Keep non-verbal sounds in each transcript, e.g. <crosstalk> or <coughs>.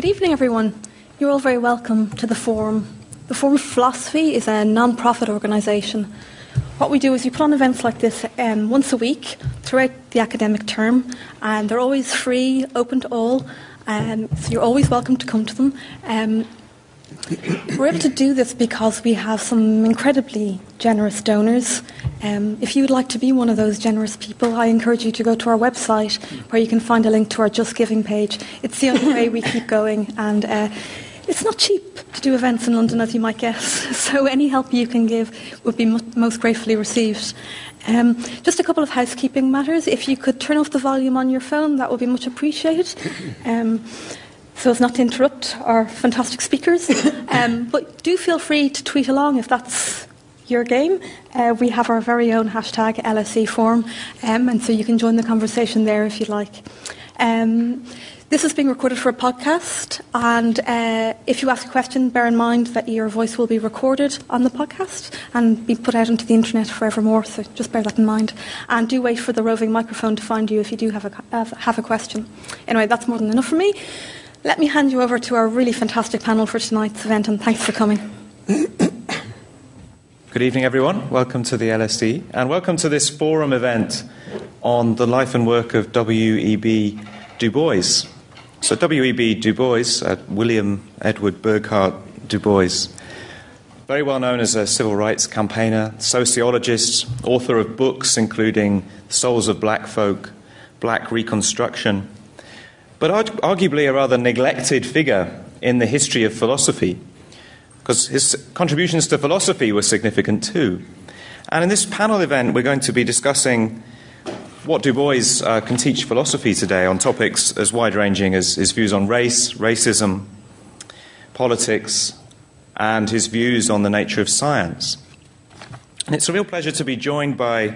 Good evening, everyone. You're all very welcome to the Forum. The Forum for Philosophy is a non profit organisation. What we do is we put on events like this um, once a week throughout the academic term, and they're always free, open to all, um, so you're always welcome to come to them. Um, we're able to do this because we have some incredibly generous donors. Um, if you would like to be one of those generous people, I encourage you to go to our website where you can find a link to our Just Giving page. It's the only way we keep going, and uh, it's not cheap to do events in London, as you might guess. <laughs> So any help you can give would be most gratefully received. Um, just a couple of housekeeping matters. If you could turn off the volume on your phone, that would be much appreciated. Um, so as not to interrupt our fantastic speakers. <laughs> Um, but do feel free to tweet along if that's your game. Uh, we have our very own hashtag LSE Forum, um, and so you can join the conversation there if you'd like. Um, this is being recorded for a podcast, and uh, if you ask a question, bear in mind that your voice will be recorded on the podcast and be put out into the internet forevermore, so just bear that in mind. And do wait for the roving microphone to find you if you do have a, have a question. Anyway, that's more than enough for me. Let me hand you over to our really fantastic panel for tonight's event, and thanks for coming. <coughs> Good evening, everyone. Welcome to the LSE, and welcome to this forum event on the life and work of W.E.B. Du Bois. So, W.E.B. Du Bois, uh, William Edward Burghardt Du Bois, very well known as a civil rights campaigner, sociologist, author of books including Souls of Black Folk, Black Reconstruction, but arguably a rather neglected figure in the history of philosophy, because his contributions to philosophy were significant too. And in this panel event, we're going to be discussing what Du Bois uh, can teach philosophy today on topics as wide ranging as his views on race, racism, politics, and his views on the nature of science. And it's a real pleasure to be joined by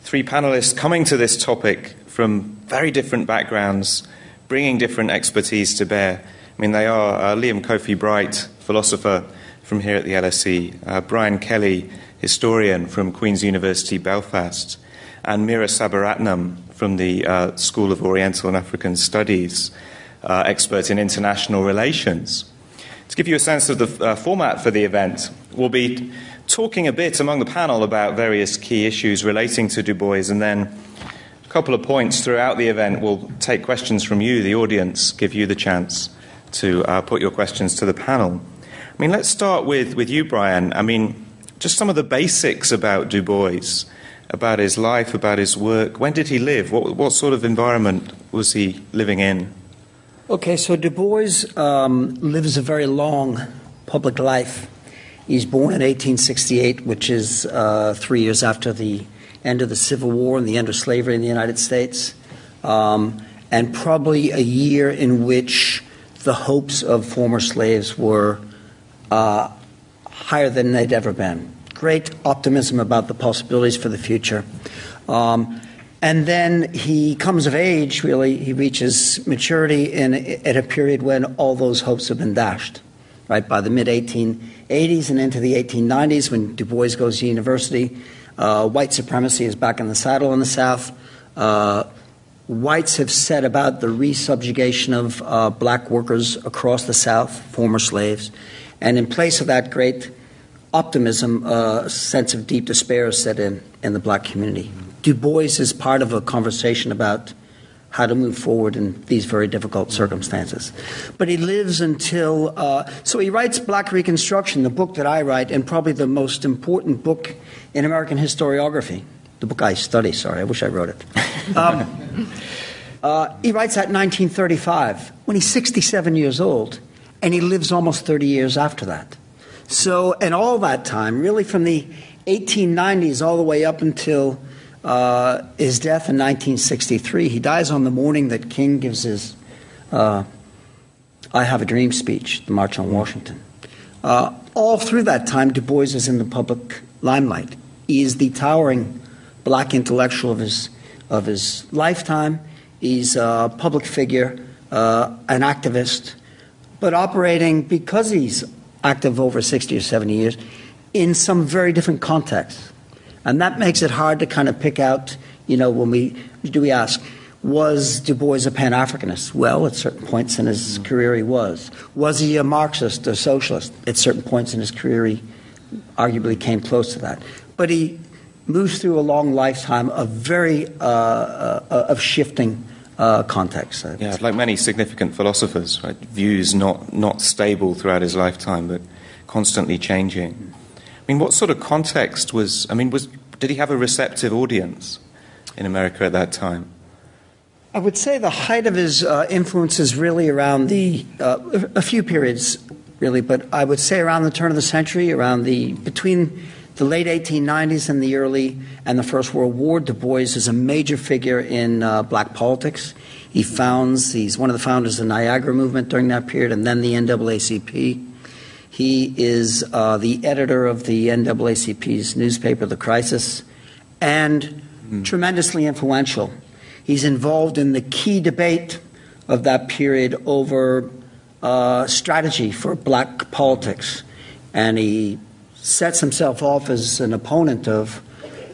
three panelists coming to this topic from very different backgrounds bringing different expertise to bear. I mean, they are uh, Liam Kofi Bright, philosopher from here at the LSE, uh, Brian Kelly, historian from Queen's University Belfast, and Meera Sabaratnam from the uh, School of Oriental and African Studies, uh, expert in international relations. To give you a sense of the uh, format for the event, we'll be talking a bit among the panel about various key issues relating to Du Bois and then a couple of points throughout the event. We'll take questions from you, the audience, give you the chance to uh, put your questions to the panel. I mean, let's start with, with you, Brian. I mean, just some of the basics about Du Bois, about his life, about his work. When did he live? What, what sort of environment was he living in? Okay, so Du Bois um, lives a very long public life. He's born in 1868, which is uh, three years after the end of the Civil War and the end of slavery in the United States, um, and probably a year in which the hopes of former slaves were uh, higher than they'd ever been. Great optimism about the possibilities for the future. Um, and then he comes of age, really, he reaches maturity in, at a period when all those hopes have been dashed, right? By the mid 1880s and into the 1890s, when Du Bois goes to university, uh, white supremacy is back in the saddle in the South. Uh, whites have said about the resubjugation of uh, black workers across the South, former slaves. And in place of that great optimism, uh, a sense of deep despair set in in the black community. Du Bois is part of a conversation about how to move forward in these very difficult circumstances. But he lives until, uh, so he writes Black Reconstruction, the book that I write, and probably the most important book in American historiography. The book I study, sorry, I wish I wrote it. <laughs> Um, uh, he writes that in 1935 when he's 67 years old, and he lives almost 30 years after that. So, and all that time, really from the 1890s all the way up until uh, his death in 1963, he dies on the morning that King gives his uh, I Have a Dream speech, the March on Washington. Uh, all through that time, Du Bois is in the public limelight. He is the towering black intellectual of his, of his lifetime. He's a public figure, uh, an activist, but operating because he's active over 60 or 70 years in some very different contexts. And that makes it hard to kind of pick out, you know, when we do we ask, Was Du Bois a Pan Africanist? Well, at certain points in his career, he was. Was he a Marxist or socialist? At certain points in his career, he arguably came close to that. But he moves through a long lifetime of very uh, uh, of shifting uh, contexts. Yeah, like many significant philosophers, right? Views not not stable throughout his lifetime, but constantly changing. I mean, what sort of context was? I mean, was did he have a receptive audience in America at that time? I would say the height of his uh, influence is really around the uh, a few periods, really, but I would say around the turn of the century, around the between the late 1890s and the early and the First World War. Du Bois is a major figure in uh, black politics. He founds, he's one of the founders of the Niagara movement during that period, and then the NAACP. He is uh, the editor of the NAACP's newspaper, The Crisis, and mm. tremendously influential He's involved in the key debate of that period over uh, strategy for black politics. And he sets himself off as an opponent of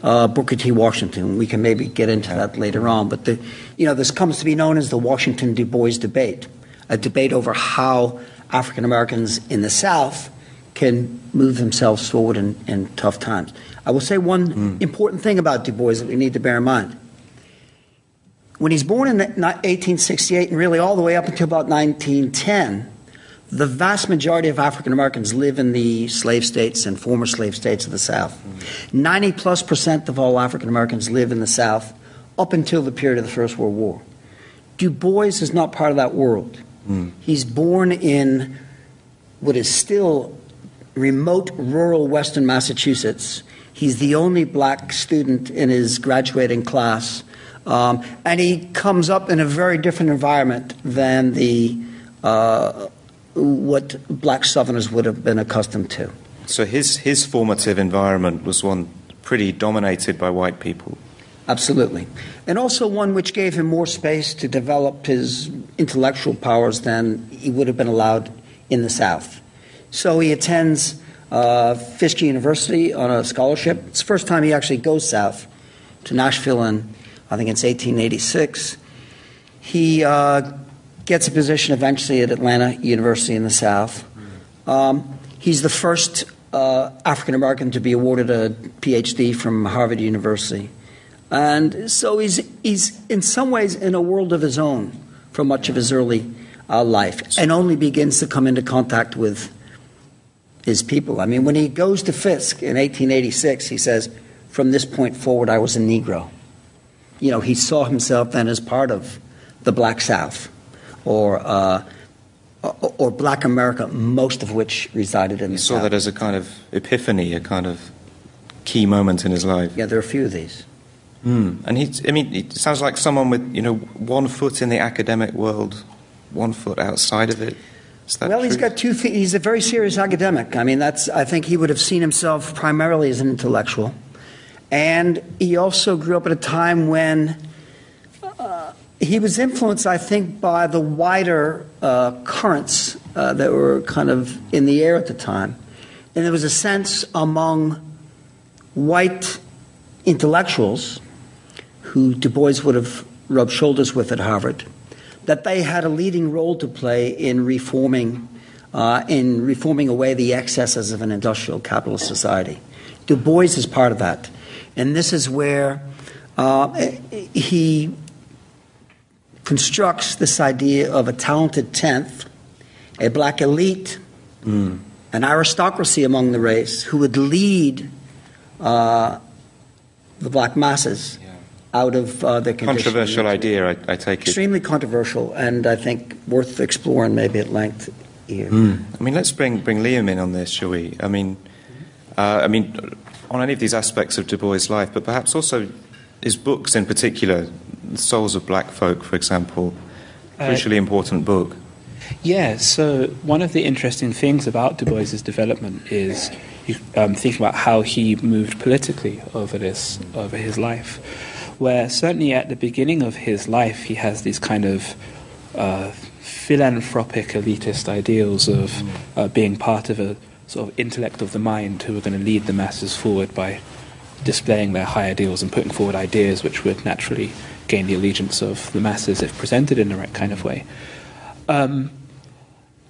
uh, Booker T. Washington. We can maybe get into that later on. But the, you know, this comes to be known as the Washington Du Bois debate, a debate over how African Americans in the South can move themselves forward in, in tough times. I will say one mm. important thing about Du Bois that we need to bear in mind. When he's born in 1868 and really all the way up until about 1910, the vast majority of African Americans live in the slave states and former slave states of the South. 90 plus percent of all African Americans live in the South up until the period of the First World War. Du Bois is not part of that world. Mm. He's born in what is still remote rural western Massachusetts. He's the only black student in his graduating class um, and he comes up in a very different environment than the uh, what black Southerners would have been accustomed to. So his his formative environment was one pretty dominated by white people. Absolutely, and also one which gave him more space to develop his intellectual powers than he would have been allowed in the South. So he attends uh, Fisk University on a scholarship. It's the first time he actually goes south to Nashville and I think it's 1886. He uh, gets a position eventually at Atlanta University in the South. Um, he's the first uh, African American to be awarded a PhD from Harvard University. And so he's, he's in some ways in a world of his own for much of his early uh, life and only begins to come into contact with his people. I mean, when he goes to Fisk in 1886, he says, From this point forward, I was a Negro you know, he saw himself then as part of the Black South or, uh, or Black America, most of which resided in he the saw that as a kind of epiphany, a kind of key moment in his life. Yeah, there are a few of these. Mm. And he, I mean, it sounds like someone with, you know, one foot in the academic world, one foot outside of it. well, he's got two feet. He's a very serious academic. I mean, that's. I think he would have seen himself primarily as an intellectual. And he also grew up at a time when he was influenced, I think, by the wider uh, currents uh, that were kind of in the air at the time. And there was a sense among white intellectuals who Du Bois would have rubbed shoulders with at Harvard that they had a leading role to play in reforming, uh, in reforming away the excesses of an industrial capitalist society. Du Bois is part of that. And this is where uh, he constructs this idea of a talented tenth, a black elite, mm. an aristocracy among the race who would lead uh, the black masses yeah. out of uh, the controversial idea. I, I, take it extremely controversial, and I think worth exploring maybe at length here. Mm. I mean, let's bring bring Liam in on this, shall we? I mean, uh, I mean, on any of these aspects of Du Bois' life, but perhaps also his books in particular, Souls of Black Folk, for example, crucially uh, important book. Yeah, so one of the interesting things about Du Bois's development is you um, think about how he moved politically over this, over his life, where certainly at the beginning of his life he has these kind of uh, philanthropic elitist ideals of uh, being part of a sort of intellect of the mind who are going to lead the masses forward by displaying their high ideals and putting forward ideas which would naturally gain the allegiance of the masses if presented in the right kind of way. Um,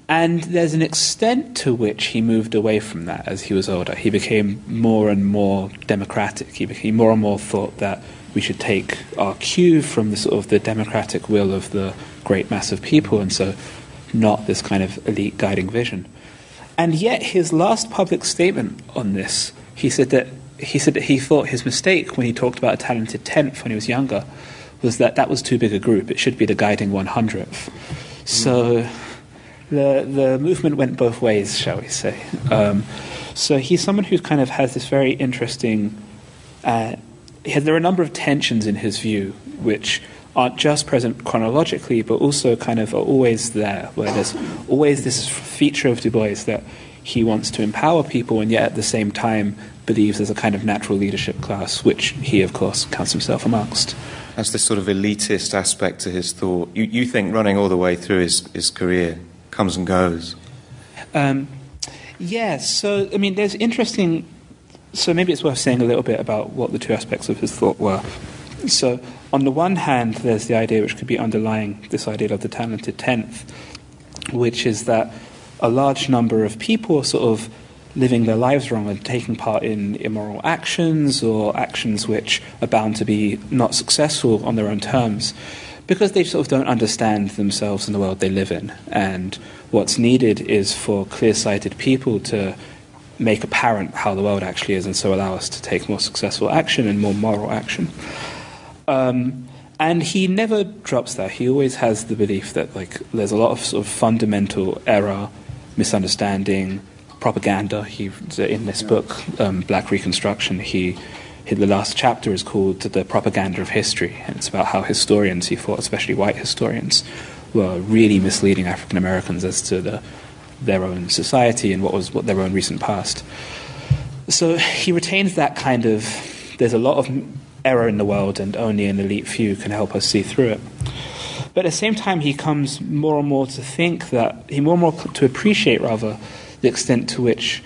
and there's an extent to which he moved away from that as he was older. He became more and more democratic. He became more and more thought that we should take our cue from the sort of the democratic will of the great mass of people, and so not this kind of elite guiding vision. And yet, his last public statement on this, he said that he said that he thought his mistake when he talked about a talented tenth when he was younger was that that was too big a group. It should be the guiding one hundredth. So the the movement went both ways, shall we say? Um, so he's someone who kind of has this very interesting. Uh, there are a number of tensions in his view, which aren't just present chronologically, but also kind of are always there. Where there's always this feature of Du Bois that he wants to empower people, and yet at the same time believes there's a kind of natural leadership class, which he, of course, counts himself amongst. That's this sort of elitist aspect to his thought. You, you think running all the way through his, his career comes and goes. Um, yeah, so, I mean, there's interesting. So maybe it's worth saying a little bit about what the two aspects of his thought were. So, on the one hand, there's the idea which could be underlying this idea of the talented tenth, which is that a large number of people sort of living their lives wrong and taking part in immoral actions or actions which are bound to be not successful on their own terms because they sort of don't understand themselves and the world they live in. And what's needed is for clear sighted people to make apparent how the world actually is and so allow us to take more successful action and more moral action. Um, and he never drops that. He always has the belief that like there's a lot of sort of fundamental error, misunderstanding, propaganda. He in this book, um, Black Reconstruction, he the last chapter is called The Propaganda of History, and it's about how historians, he thought, especially white historians, were really misleading African Americans as to the, their own society and what was what their own recent past. So he retains that kind of there's a lot of error in the world, and only an elite few can help us see through it. But at the same time, he comes more and more to think that he more and more to appreciate rather the extent to which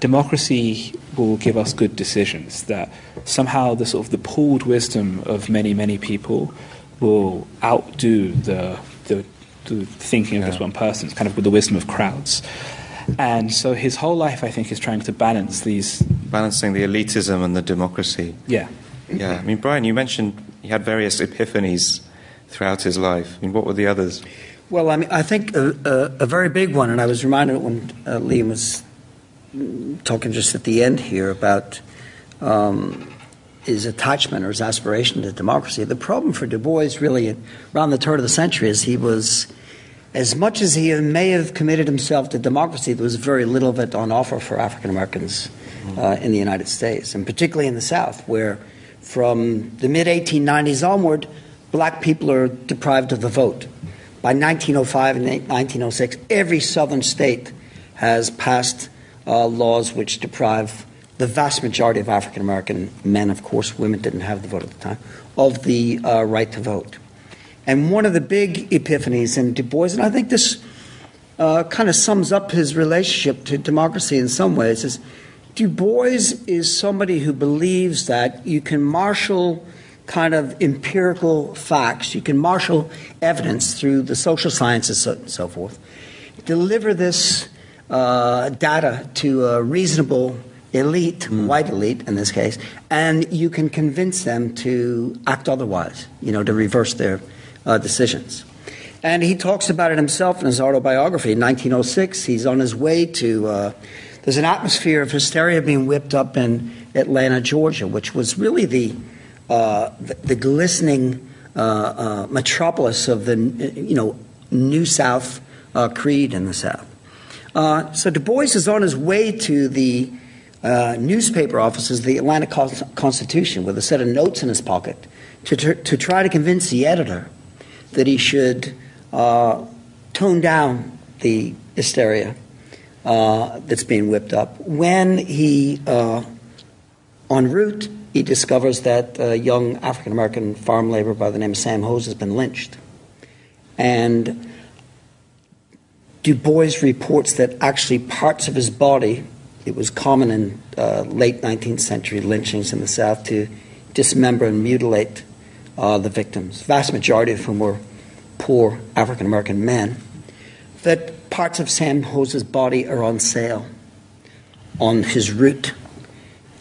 democracy will give us good decisions, that somehow the sort of the pooled wisdom of many, many people will outdo the, the, the thinking of yeah. this one person, it's kind of with the wisdom of crowds. And so his whole life, I think, is trying to balance these. Balancing the elitism and the democracy. Yeah. Yeah. I mean, Brian, you mentioned he had various epiphanies throughout his life. I mean, what were the others? Well, I mean, I think a, a, a very big one, and I was reminded when uh, Liam was talking just at the end here about um, his attachment or his aspiration to democracy. The problem for Du Bois, really, around the turn of the century, is he was, as much as he may have committed himself to democracy, there was very little of it on offer for African Americans uh, in the United States, and particularly in the South, where from the mid 1890s onward, black people are deprived of the vote. By 1905 and 1906, every southern state has passed uh, laws which deprive the vast majority of African American men, of course, women didn't have the vote at the time, of the uh, right to vote. And one of the big epiphanies in Du Bois, and I think this uh, kind of sums up his relationship to democracy in some ways, is Du Bois is somebody who believes that you can marshal kind of empirical facts, you can marshal evidence through the social sciences and so forth, deliver this uh, data to a reasonable elite, mm. white elite in this case, and you can convince them to act otherwise, you know, to reverse their uh, decisions. And he talks about it himself in his autobiography. In 1906, he's on his way to, uh, there's an atmosphere of hysteria being whipped up in Atlanta, Georgia, which was really the, uh, the, the, glistening uh, uh, metropolis of the, you know, New South creed in the South. Uh, so Du Bois is on his way to the uh, newspaper offices, the Atlanta Constitution, with a set of notes in his pocket to, tr- to try to convince the editor that he should uh, tone down the hysteria uh, that's being whipped up. When he, uh, en route, he discovers that a young African American farm laborer by the name of Sam Hose has been lynched. And Du Bois reports that actually parts of his body, it was common in uh, late 19th century lynchings in the South to dismember and mutilate uh, the victims, vast majority of whom were poor African American men, that parts of Sam Hose's body are on sale on his route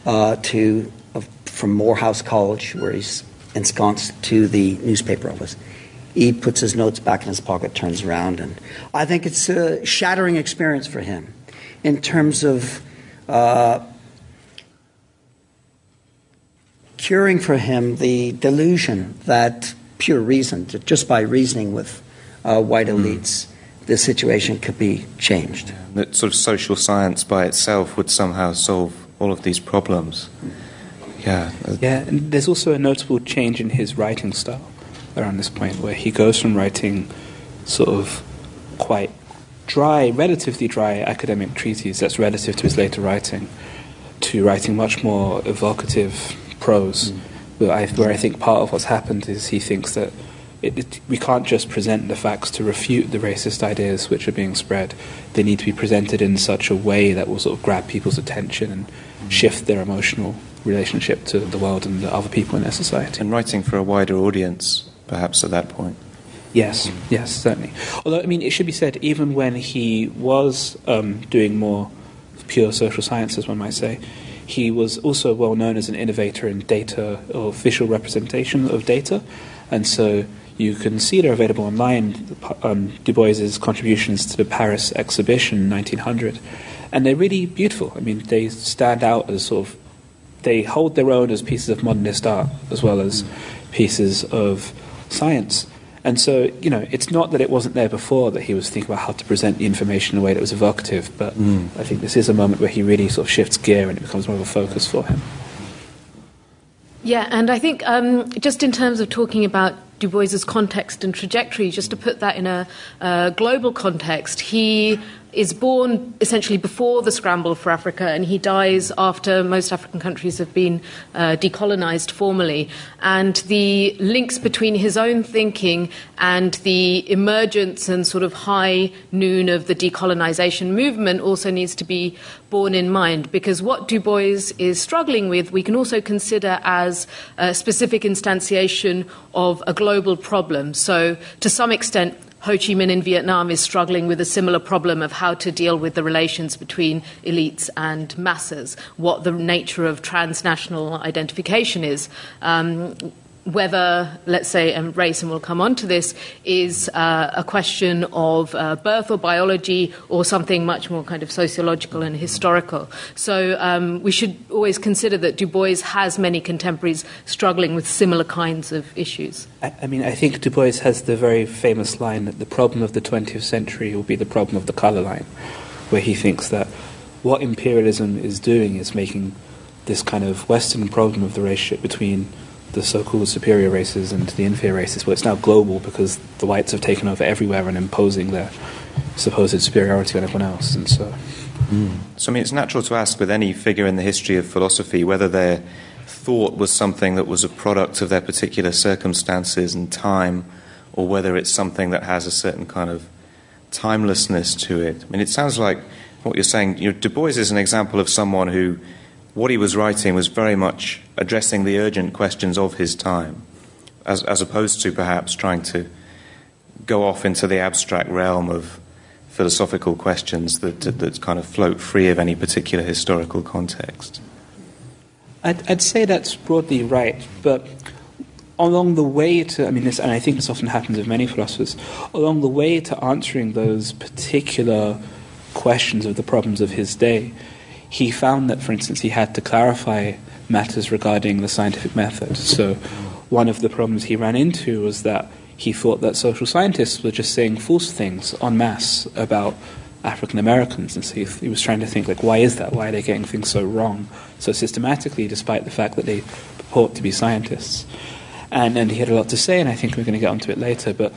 uh, to uh, from Morehouse College, where he's ensconced, to the newspaper office. He puts his notes back in his pocket, turns around, and I think it's a shattering experience for him in terms of uh, curing for him the delusion that pure reason, that just by reasoning with uh, white hmm. elites, mm. the situation could be changed. That sort of social science by itself would somehow solve all of these problems. Yeah. Yeah, and there's also a notable change in his writing style around this point, where he goes from writing sort of quite dry, relatively dry academic treatises that's relative to his later writing, to writing much more evocative prose. Mm. Where, I, where I think part of what's happened is he thinks that it, it, we can't just present the facts to refute the racist ideas which are being spread. They need to be presented in such a way that will sort of grab people's attention and mm. shift their emotional relationship to the world and the other people in their society. And writing for a wider audience, perhaps at that point. Yes, yes, certainly. Although, I mean, it should be said, even when he was um, doing more pure social sciences, one might say, he was also well known as an innovator in data or visual representation of data. And so you can see they're available online, um, Du Bois's contributions to the Paris exhibition 1900. And they're really beautiful. I mean, they stand out as sort of, they hold their own as pieces of modernist art as well as pieces of science. And so, you know, it's not that it wasn't there before that he was thinking about how to present the information in a way that was evocative, but mm. I think this is a moment where he really sort of shifts gear and it becomes more of a focus for him. Yeah, and I think um, just in terms of talking about Du Bois's context and trajectory, just to put that in a, a global context, he is born essentially before the scramble for Africa, and he dies after most African countries have been uh, decolonized formally. And the links between his own thinking and the emergence and sort of high noon of the decolonization movement also needs to be borne in mind because what Du Bois is struggling with, we can also consider as a specific instantiation of a global problem. So, to some extent, Ho Chi Minh in Vietnam is struggling with a similar problem of how to deal with the relations between elites and masses, what the nature of transnational identification is. Um, whether, let's say, and race, and we'll come on to this, is uh, a question of uh, birth or biology or something much more kind of sociological and historical. So um, we should always consider that Du Bois has many contemporaries struggling with similar kinds of issues. I, I mean, I think Du Bois has the very famous line that the problem of the 20th century will be the problem of the colour line, where he thinks that what imperialism is doing is making this kind of Western problem of the relationship between the so-called superior races and the inferior races. Well, it's now global because the whites have taken over everywhere and imposing their supposed superiority on everyone else, and so. Mm. So, I mean, it's natural to ask with any figure in the history of philosophy whether their thought was something that was a product of their particular circumstances and time, or whether it's something that has a certain kind of timelessness to it. I mean, it sounds like what you're saying. You know, Du Bois is an example of someone who what he was writing was very much addressing the urgent questions of his time, as, as opposed to perhaps trying to go off into the abstract realm of philosophical questions that, that kind of float free of any particular historical context. I'd, I'd say that's broadly right, but along the way to, I mean, this, and I think this often happens with many philosophers, along the way to answering those particular questions of the problems of his day, he found that, for instance, he had to clarify matters regarding the scientific method. So, one of the problems he ran into was that he thought that social scientists were just saying false things en masse about African Americans, and so he, he, was trying to think like, why is that? Why are they getting things so wrong so systematically, despite the fact that they purport to be scientists? And and he had a lot to say, and I think we're going to get onto it later. But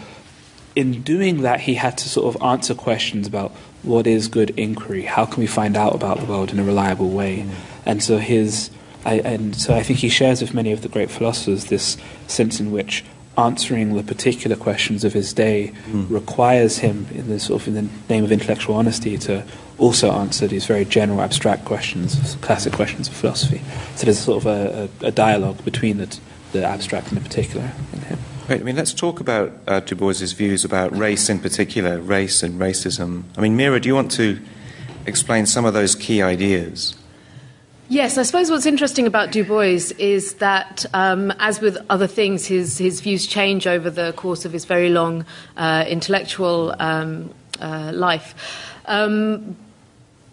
in doing that, he had to sort of answer questions about what is good inquiry? How can we find out about the world in a reliable way? Mm. And so his, I, and so I think he shares with many of the great philosophers this sense in which answering the particular questions of his day mm. requires him, in the sort of in the name of intellectual honesty, to also answer these very general, abstract questions, classic questions of philosophy. So there's a sort of a, a, a dialogue between the, the abstract and the particular in him. Right, I mean, let's talk about uh, Du Bois's views about race in particular, race and racism. I mean, Meera, do you want to explain some of those key ideas? Yes, I suppose what's interesting about Du Bois is that, um, as with other things, his, his views change over the course of his very long uh, intellectual um, uh, life. Um,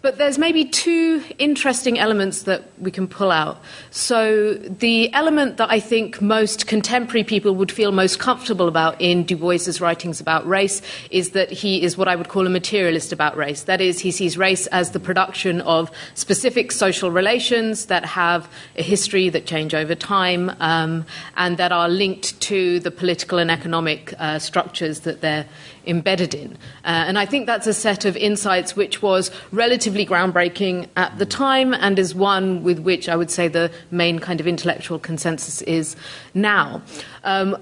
but there's maybe two interesting elements that we can pull out. So, the element that I think most contemporary people would feel most comfortable about in Du Bois's writings about race is that he is what I would call a materialist about race. That is, he sees race as the production of specific social relations that have a history that change over time um, and that are linked to the political and economic uh, structures that they're embedded in. Uh, and I think that's a set of insights which was relatively groundbreaking at the time and is one with which I would say the main kind of intellectual consensus is now. Um,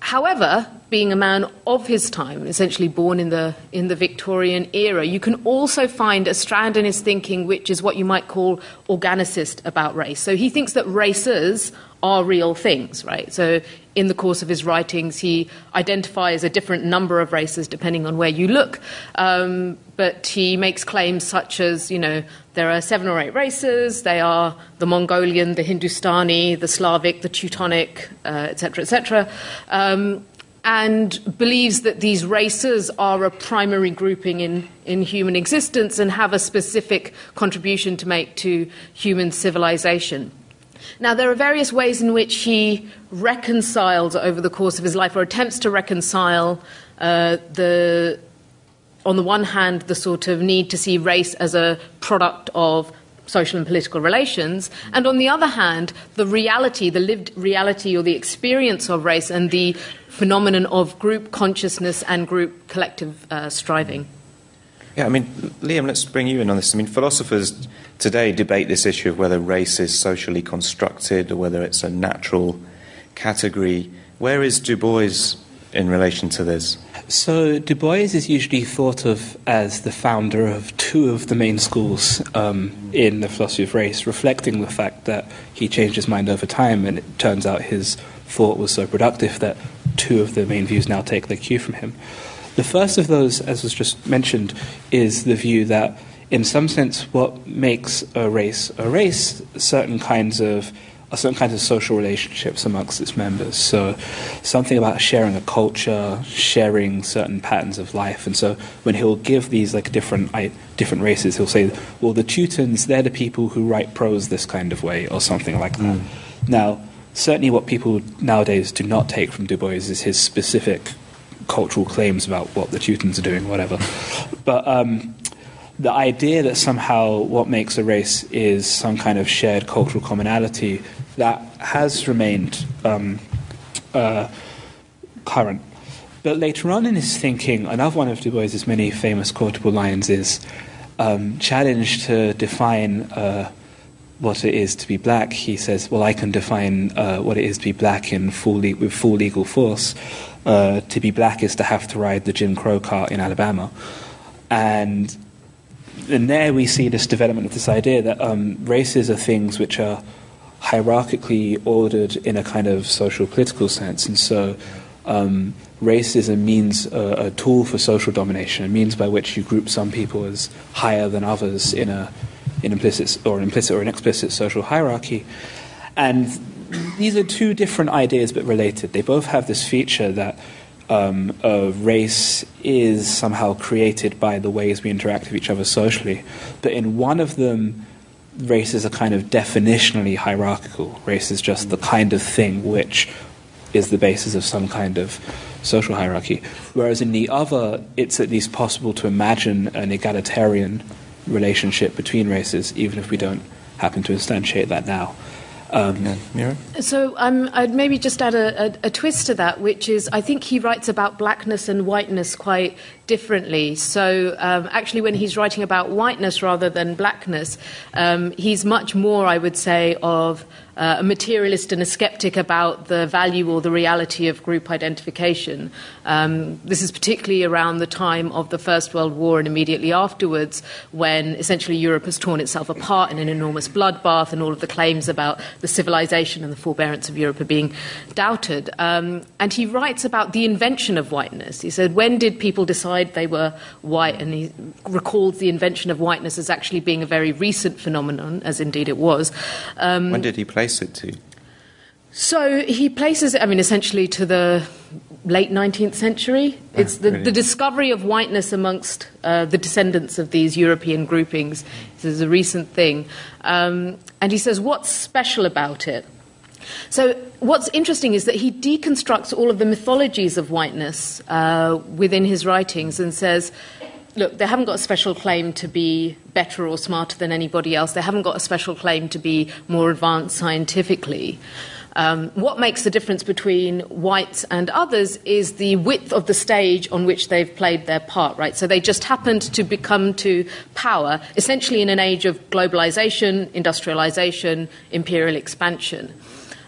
However, being a man of his time, essentially born in the, in the Victorian era, you can also find a strand in his thinking which is what you might call organicist about race. So he thinks that races are real things, right? So in the course of his writings, he identifies a different number of races depending on where you look. Um, but he makes claims such as, you know, there are seven or eight races. They are the Mongolian, the Hindustani, the Slavic, the Teutonic, etc., uh, etc. Et um, and believes that these races are a primary grouping in, in human existence and have a specific contribution to make to human civilization. Now, there are various ways in which he reconciled over the course of his life, or attempts to reconcile uh, the, on the one hand, the sort of need to see race as a product of social and political relations, and on the other hand, the reality, the lived reality or the experience of race and the phenomenon of group consciousness and group collective uh, striving. Yeah, I mean, Liam, let's bring you in on this. I mean, philosophers today debate this issue of whether race is socially constructed or whether it's a natural category. Where is Du Bois in relation to this? So, Du Bois is usually thought of as the founder of two of the main schools um, in the philosophy of race, reflecting the fact that he changed his mind over time, and it turns out his thought was so productive that two of the main views now take their cue from him. The first of those, as was just mentioned, is the view that, in some sense, what makes a race a race, certain kinds of certain kinds of social relationships amongst its members. So, something about sharing a culture, sharing certain patterns of life. And so, when he'll give these like different different races, he'll say, "Well, the Teutons, they're the people who write prose this kind of way," or something like that. Mm. Now, certainly, what people nowadays do not take from Du Bois is his specific cultural claims about what the Teutons are doing, whatever. But um, the idea that somehow what makes a race is some kind of shared cultural commonality that has remained um, uh, current. But later on in his thinking, another one of Du Bois's many famous quotable lines is um, challenged to define uh, what it is to be black. He says, "Well, I can define uh, what it is to be black in full le- with full legal force." uh, to be black is to have to ride the Jim Crow cart in Alabama. And, and there we see this development of this idea that um, races are things which are hierarchically ordered in a kind of social political sense. And so um, race is a means, uh, a tool for social domination, a means by which you group some people as higher than others in a in implicit or an implicit or an explicit social hierarchy. And these are two different ideas but related. They both have this feature that um, race is somehow created by the ways we interact with each other socially. But in one of them, race is a kind of definitionally hierarchical. Race is just the kind of thing which is the basis of some kind of social hierarchy. Whereas in the other, it's at least possible to imagine an egalitarian relationship between races, even if we don't happen to instantiate that now. Um, Meera? So um, I'd maybe just add a, a, a, twist to that, which is I think he writes about blackness and whiteness quite differently. So, um, actually, when he's writing about whiteness rather than blackness, um, he's much more, I would say, of uh, a materialist and a skeptic about the value or the reality of group identification. Um, this is particularly around the time of the First World War and immediately afterwards, when essentially Europe has torn itself apart in an enormous bloodbath, and all of the claims about the civilization and the forbearance of Europe are being doubted. Um, and he writes about the invention of whiteness. He said, When did people decide they were white? And he recalls the invention of whiteness as actually being a very recent phenomenon, as indeed it was. Um, when did he place place it to? So he places it, I mean, essentially to the late 19th century. Ah, it's the, the discovery of whiteness amongst uh, the descendants of these European groupings. This is a recent thing. Um, and he says, What's special about it? So, what's interesting is that he deconstructs all of the mythologies of whiteness uh, within his writings and says, look, they haven't got a special claim to be better or smarter than anybody else. They haven't got a special claim to be more advanced scientifically. Um, what makes the difference between whites and others is the width of the stage on which they've played their part, right? So they just happened to become to power essentially in an age of globalization, industrialization, imperial expansion.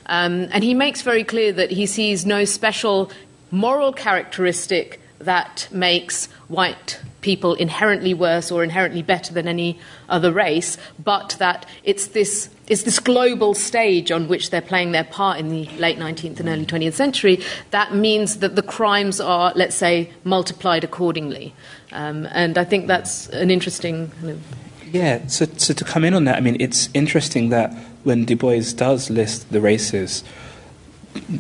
Um, and he makes very clear that he sees no special moral characteristic that makes white people inherently worse or inherently better than any other race, but that it's this, it's this global stage on which they're playing their part in the late 19th and early 20th century. That means that the crimes are, let's say, multiplied accordingly. Um, and I think that's an interesting kind of yeah, so, so to come in on that, I mean, it's interesting that when Du Bois does list the races,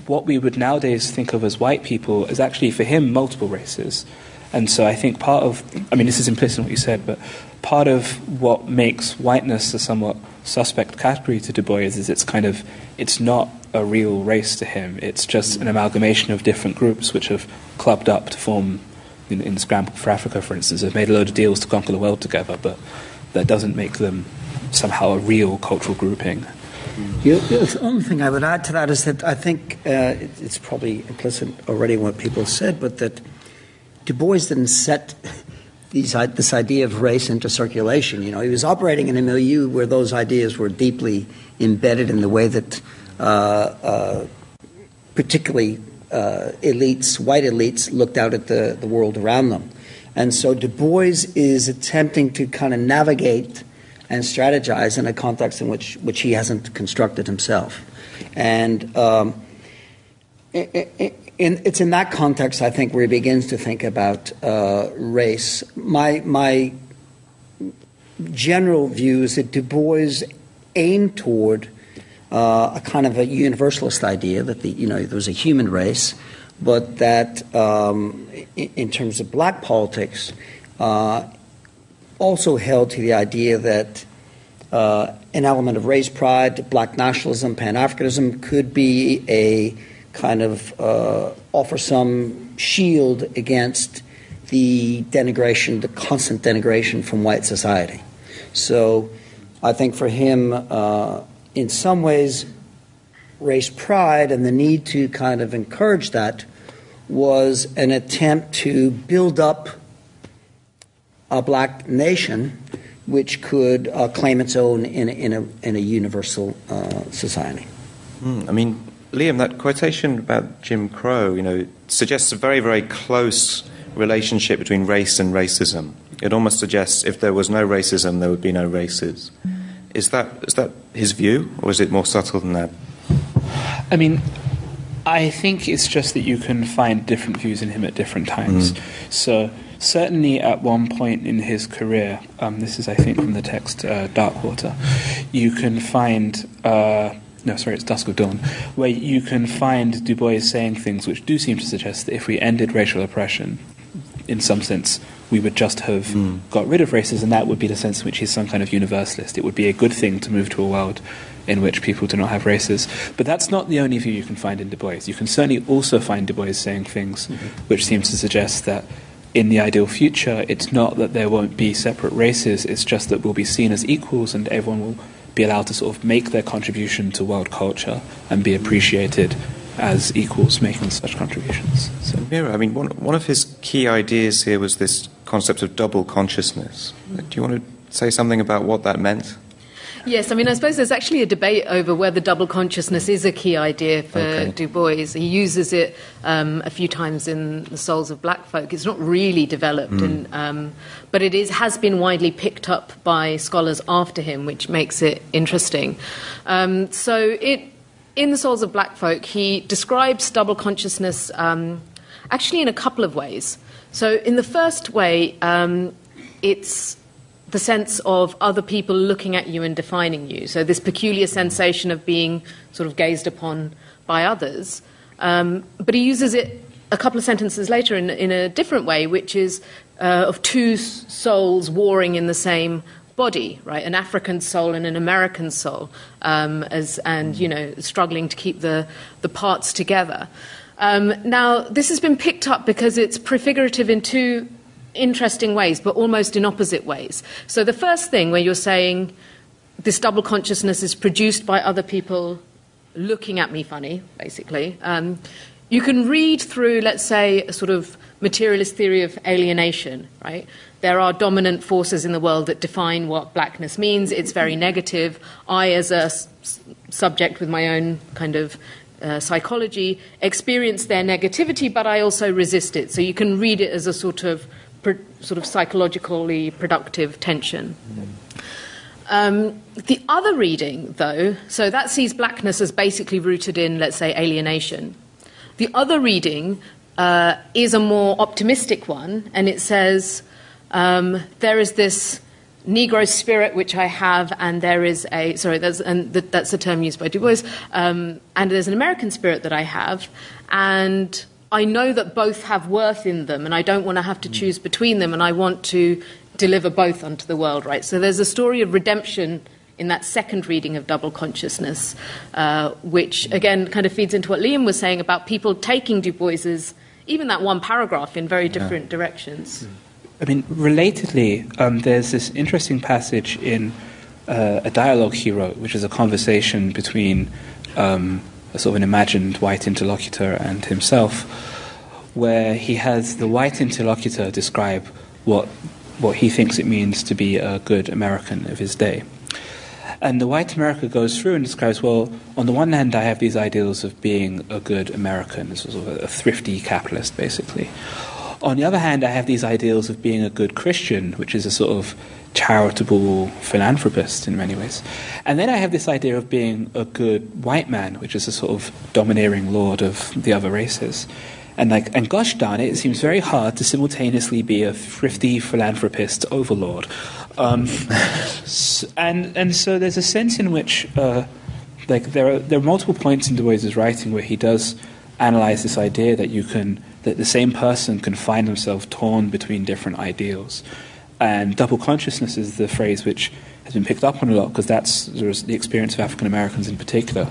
what we would nowadays think of as white people is actually for him multiple races. And so I think part of, I mean, this is implicit in what you said, but part of what makes whiteness a somewhat suspect category to Du Bois is it's kind of, it's not a real race to him. It's just an amalgamation of different groups which have clubbed up to form, in, in Scramble for Africa, for instance, have made a load of deals to conquer the world together, but that doesn't make them somehow a real cultural grouping. The only thing I would add to that is that I think uh, it's probably implicit already what people said, but that Du Bois didn't set these, this idea of race into circulation. You know, he was operating in a milieu where those ideas were deeply embedded in the way that, uh, uh, particularly uh, elites, white elites, looked out at the, the world around them. And so Du Bois is attempting to kind of navigate and strategize in a context in which, which he hasn't constructed himself. And um, it, in, it's in that context, I think, where he begins to think about uh, race. My, my general view is that Du Bois aimed toward uh, a kind of a universalist idea that the, you know, there was a human race, but that um, in, in, terms of black politics, uh, also held to the idea that uh, an element of race pride, black nationalism, Pan Africanism could be a kind of uh, offer some shield against the denigration, the constant denigration from white society. So I think for him, uh, in some ways, race pride and the need to kind of encourage that was an attempt to build up a black nation which could uh, claim its own in a, in a, in a universal uh, society. Mm, I mean, Liam, that quotation about Jim Crow, you know, suggests a very, very close relationship between race and racism. It almost suggests if there was no racism, there would be no races. Is that is that his view, or is it more subtle than that? I mean, I think it's just that you can find different views in him at different times. Mm. So certainly at one point in his career, um, this is I think from the text uh, Darkwater, you can find. Uh, no, sorry, it's Dusk of Dawn, where you can find Du Bois saying things which do seem to suggest that if we ended racial oppression, in some sense, we would just have mm. got rid of racism, and that would be the sense in which he's some kind of universalist. It would be a good thing to move to a world in which people do not have races. But that's not the only view you can find in Du Bois. You can certainly also find Du Bois saying things mm-hmm. which seems to suggest that in the ideal future, it's not that there won't be separate races, it's just that we'll be seen as equals and everyone will be allowed to sort of make their contribution to world culture and be appreciated as equals making such contributions. So, Meera, I mean, one, one of his key ideas here was this concept of double consciousness. Do you want to say something about what that meant? Yes, I mean, I suppose there's actually a debate over whether double consciousness is a key idea for okay. Du Bois. He uses it um, a few times in The Souls of Black Folk. It's not really developed, mm. in, um, but it is, has been widely picked up by scholars after him, which makes it interesting. Um, so, it, in The Souls of Black Folk, he describes double consciousness um, actually in a couple of ways. So, in the first way, um, it's the sense of other people looking at you and defining you. So, this peculiar sensation of being sort of gazed upon by others. Um, but he uses it a couple of sentences later in, in a different way, which is uh, of two souls warring in the same body, right? An African soul and an American soul, um, as, and, you know, struggling to keep the, the parts together. Um, now, this has been picked up because it's prefigurative in two interesting ways, but almost in opposite ways. So the first thing where you're saying this double consciousness is produced by other people looking at me funny, basically. Um, you can read through, let's say, a sort of materialist theory of alienation, right? There are dominant forces in the world that define what blackness means. It's very negative. I, as a s- subject with my own kind of uh, psychology, experience their negativity, but I also resist it. So you can read it as a sort of sort of psychologically productive tension. Um, the other reading, though, so that sees blackness as basically rooted in, let's say, alienation. The other reading uh, is a more optimistic one, and it says um, there is this Negro spirit which I have, and there is a sorry, that's, and that's a term used by Du Bois, um, and there's an American spirit that I have, and I know that both have worth in them, and I don't want to have to mm. choose between them, and I want to deliver both unto the world, right? So there's a story of redemption in that second reading of double consciousness, uh, which again kind of feeds into what Liam was saying about people taking Du Bois's, even that one paragraph, in very different yeah. directions. I mean, relatedly, um, there's this interesting passage in uh, a dialogue he wrote, which is a conversation between. Um, a sort of an imagined white interlocutor and himself, where he has the white interlocutor describe what what he thinks it means to be a good American of his day. And the white America goes through and describes, well, on the one hand, I have these ideals of being a good American, sort of a, a thrifty capitalist, basically. On the other hand, I have these ideals of being a good Christian, which is a sort of charitable philanthropist in many ways. And then I have this idea of being a good white man, which is a sort of domineering lord of the other races. And like, and gosh darn it, it seems very hard to simultaneously be a thrifty philanthropist overlord. Um, and and so there's a sense in which, uh, like, there are there are multiple points in Du Bois's writing where he does analyze this idea that you can that the same person can find himself torn between different ideals. And double consciousness is the phrase which has been picked up on a lot because that's the experience of African Americans in particular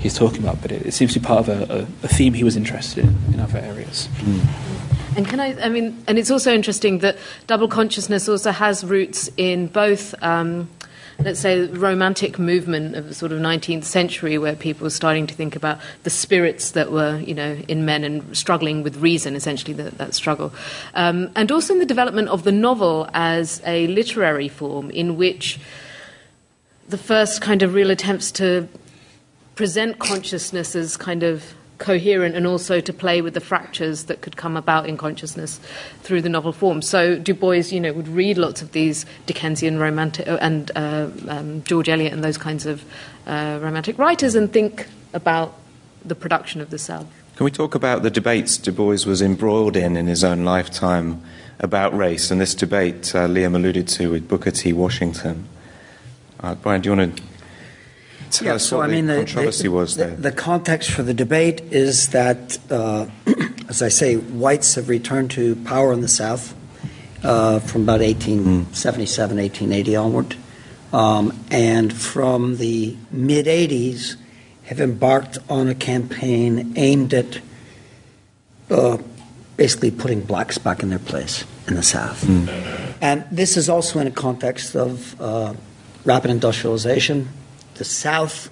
he's talking about. But it, it, seems to be part of a, a, a, theme he was interested in in other areas. Mm. And can I? I mean, and it's also interesting that double consciousness also has roots in both um, let's say, romantic movement of the sort of 19th century where people were starting to think about the spirits that were, you know, in men and struggling with reason, essentially, that, that struggle. Um, and also in the development of the novel as a literary form in which the first kind of real attempts to present consciousness as kind of coherent and also to play with the fractures that could come about in consciousness through the novel form. So Du Bois, you know, would read lots of these Dickensian romantic uh, and uh, um, George Eliot and those kinds of uh, romantic writers and think about the production of the self. Can we talk about the debates Du Bois was embroiled in in his own lifetime about race and this debate uh, Liam alluded to with Booker T. Washington? Uh, Brian, do you want to Tell yeah, so I mean, the, controversy the, was there. The, the, context for the debate is that, uh, <clears throat> as I say, whites have returned to power in the South uh, from about 1877, 1880 onward, um, and from the mid 80s have embarked on a campaign aimed at uh, basically putting blacks back in their place in the South. Mm. And this is also in a context of uh, rapid industrialization the South,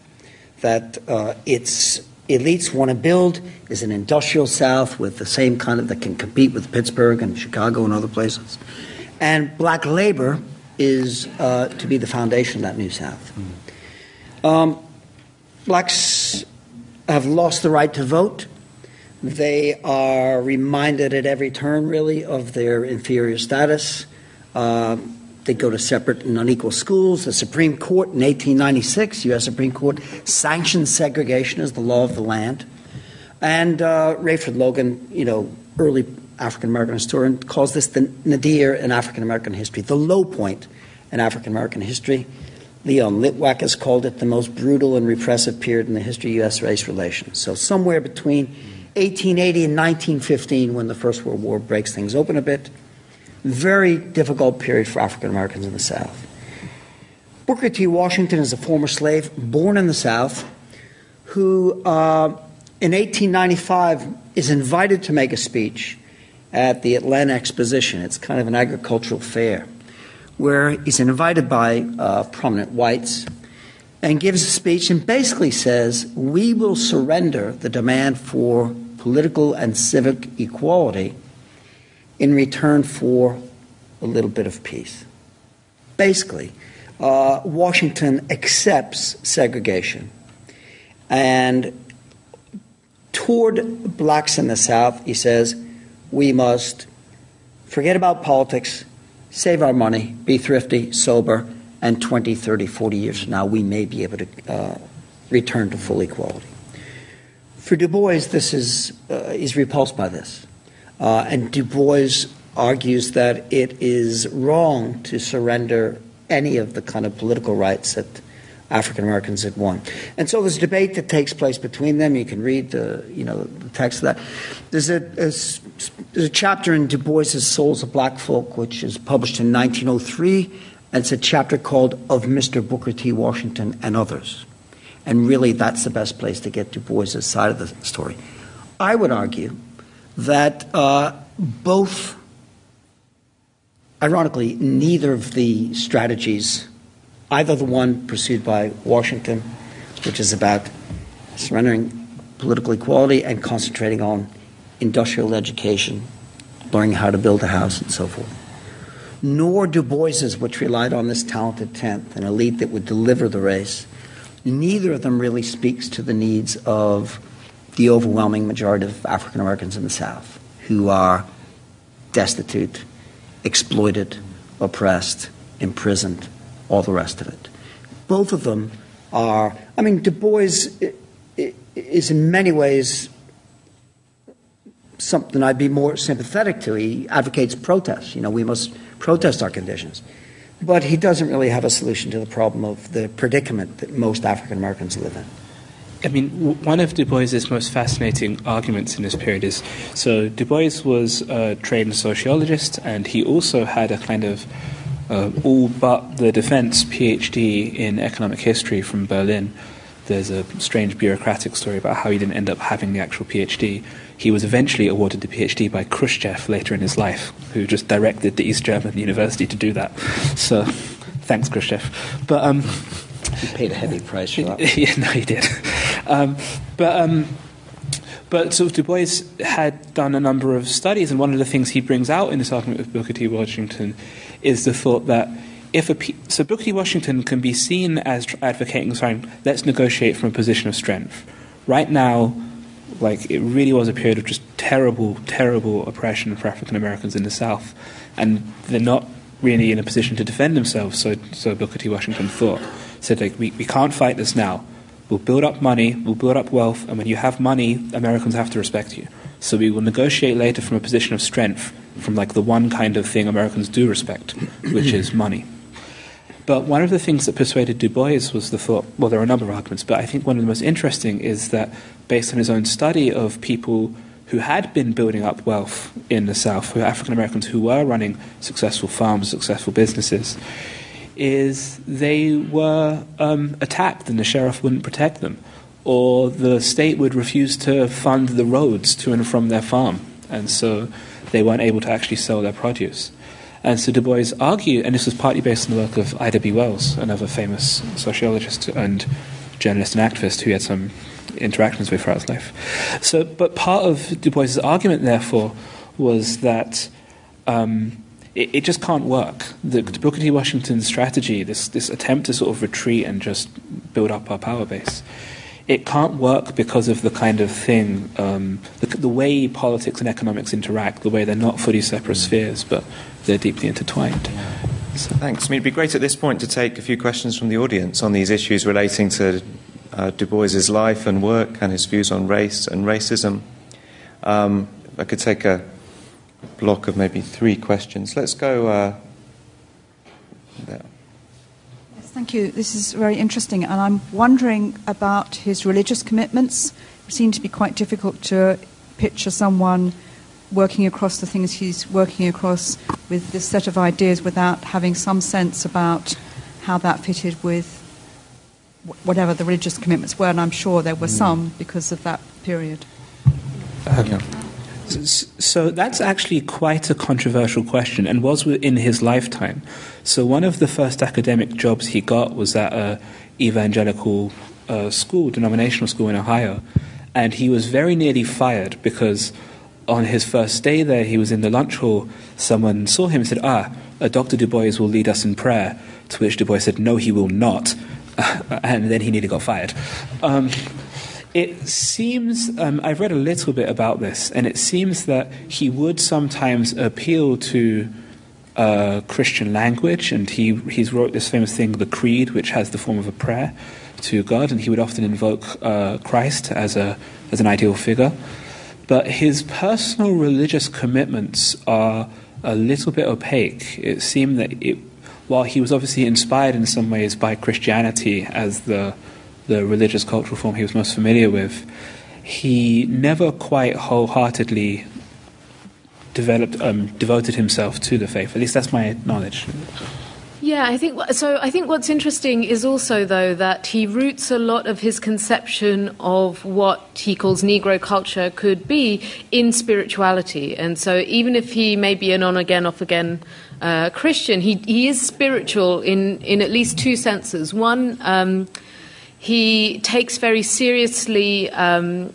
that uh, its elites want to build is an industrial South with the same kind of that can compete with Pittsburgh and Chicago and other places. And black labor is uh, to be the foundation of that new South. Um, blacks have lost the right to vote. They are reminded at every turn, really, of their inferior status. Uh, they go to separate and unequal schools. The Supreme Court in 1896, U.S. Supreme Court, sanctioned segregation as the law of the land. And uh, Rayford Logan, you know, early African American historian, calls this the nadir in African American history, the low point in African American history. Leon Litwack has called it the most brutal and repressive period in the history of U.S. race relations. So, somewhere between 1880 and 1915, when the First World War breaks things open a bit, very difficult period for African Americans in the South. Booker T. Washington is a former slave born in the South who, uh, in 1895, is invited to make a speech at the Atlanta Exposition. It's kind of an agricultural fair where he's invited by uh, prominent whites and gives a speech and basically says, We will surrender the demand for political and civic equality in return for a little bit of peace. Basically, uh, Washington accepts segregation. And toward blacks in the South, he says, we must forget about politics, save our money, be thrifty, sober, and 20, 30, 40 years from now, we may be able to uh, return to full equality. For Du Bois, this is, uh, he's repulsed by this. Uh, and Du Bois argues that it is wrong to surrender any of the kind of political rights that African Americans had won. And so there's a debate that takes place between them. You can read the, you know, the text of that. There's a, a, there's a chapter in Du Bois's Souls of Black Folk, which is published in 1903, and it's a chapter called Of Mr. Booker T. Washington and Others. And really, that's the best place to get Du Bois's side of the story. I would argue that uh, both, ironically, neither of the strategies, either the one pursued by Washington, which is about surrendering political equality and concentrating on industrial education, learning how to build a house, and so forth, nor Du Bois's, which relied on this talented tenth, an elite that would deliver the race. Neither of them really speaks to the needs of the overwhelming majority of African Americans in the South who are destitute, exploited, oppressed, imprisoned, all the rest of it. Both of them are, I mean, Du Bois is in many ways something I'd be more sympathetic to. He advocates protest. You know, we must protest our conditions. But he doesn't really have a solution to the problem of the predicament that most African Americans live in. I mean, one of Du Bois's most fascinating arguments in this period is so Du Bois was a trained sociologist, and he also had a kind of uh, all but the defense PhD in economic history from Berlin. There's a strange bureaucratic story about how he didn't end up having the actual PhD. He was eventually awarded the PhD by Khrushchev later in his life, who just directed the East German University to do that. So, thanks, Khrushchev. But um, he paid a heavy price for that. <laughs> yeah, no, he did. Um, but um, but sort of Du Bois had done a number of studies, and one of the things he brings out in this argument with Booker T. Washington is the thought that if a pe- so Booker T. Washington can be seen as advocating, saying, let's negotiate from a position of strength. Right now, like it really was a period of just terrible, terrible oppression for African Americans in the South, and they're not really in a position to defend themselves. So, so Booker T. Washington thought said like we, we can't fight this now. We'll build up money, we'll build up wealth, and when you have money, Americans have to respect you. So we will negotiate later from a position of strength, from like the one kind of thing Americans do respect, which is <clears throat> money. But one of the things that persuaded Du Bois was the thought, well, there are a number of arguments, but I think one of the most interesting is that based on his own study of people who had been building up wealth in the South, who were African Americans who were running successful farms, successful businesses, is they were um, attacked and the sheriff wouldn't protect them, or the state would refuse to fund the roads to and from their farm, and so they weren't able to actually sell their produce. And so Du Bois argued, and this was partly based on the work of Ida B. Wells, another famous sociologist and journalist and activist who had some interactions with throughout his life. So, but part of Du Bois's argument, therefore, was that um, it, it, just can't work. The, the Booker T. Washington strategy, this this attempt to sort of retreat and just build up our power base, it can't work because of the kind of thing, um, the, the, way politics and economics interact, the way they're not fully separate spheres, but they're deeply intertwined. So thanks. I mean, it'd be great at this point to take a few questions from the audience on these issues relating to uh, Du Bois's life and work and his views on race and racism. Um, I could take a block of maybe three questions. Let's go uh, there. Yes, thank you. This is very interesting, and I'm wondering about his religious commitments. It seems to be quite difficult to picture someone working across the things he's working across with this set of ideas without having some sense about how that fitted with whatever the religious commitments were, and I'm sure there were mm. some because of that period. Okay. So that's actually quite a controversial question and was in his lifetime. So one of the first academic jobs he got was at a evangelical uh, school, denominational school in Ohio, and he was very nearly fired because on his first day there, he was in the lunch hall. Someone saw him and said, "Ah, a Dr. Du Bois will lead us in prayer." To which Du Bois said, "No, he will not," <laughs> and then he nearly got fired. Um, it seems, um, I've read a little bit about this, and it seems that he would sometimes appeal to uh, Christian language, and he he's wrote this famous thing, the Creed, which has the form of a prayer to God, and he would often invoke uh, Christ as a as an ideal figure. But his personal religious commitments are a little bit opaque. It seemed that it, while he was obviously inspired in some ways by Christianity as the the religious cultural form he was most familiar with, he never quite wholeheartedly developed, um, devoted himself to the faith. At least that's my knowledge. Yeah, I think so. I think what's interesting is also, though, that he roots a lot of his conception of what he calls Negro culture could be in spirituality. And so, even if he may be an on again, off again uh, Christian, he, he is spiritual in, in at least two senses. One, um, he takes very seriously um,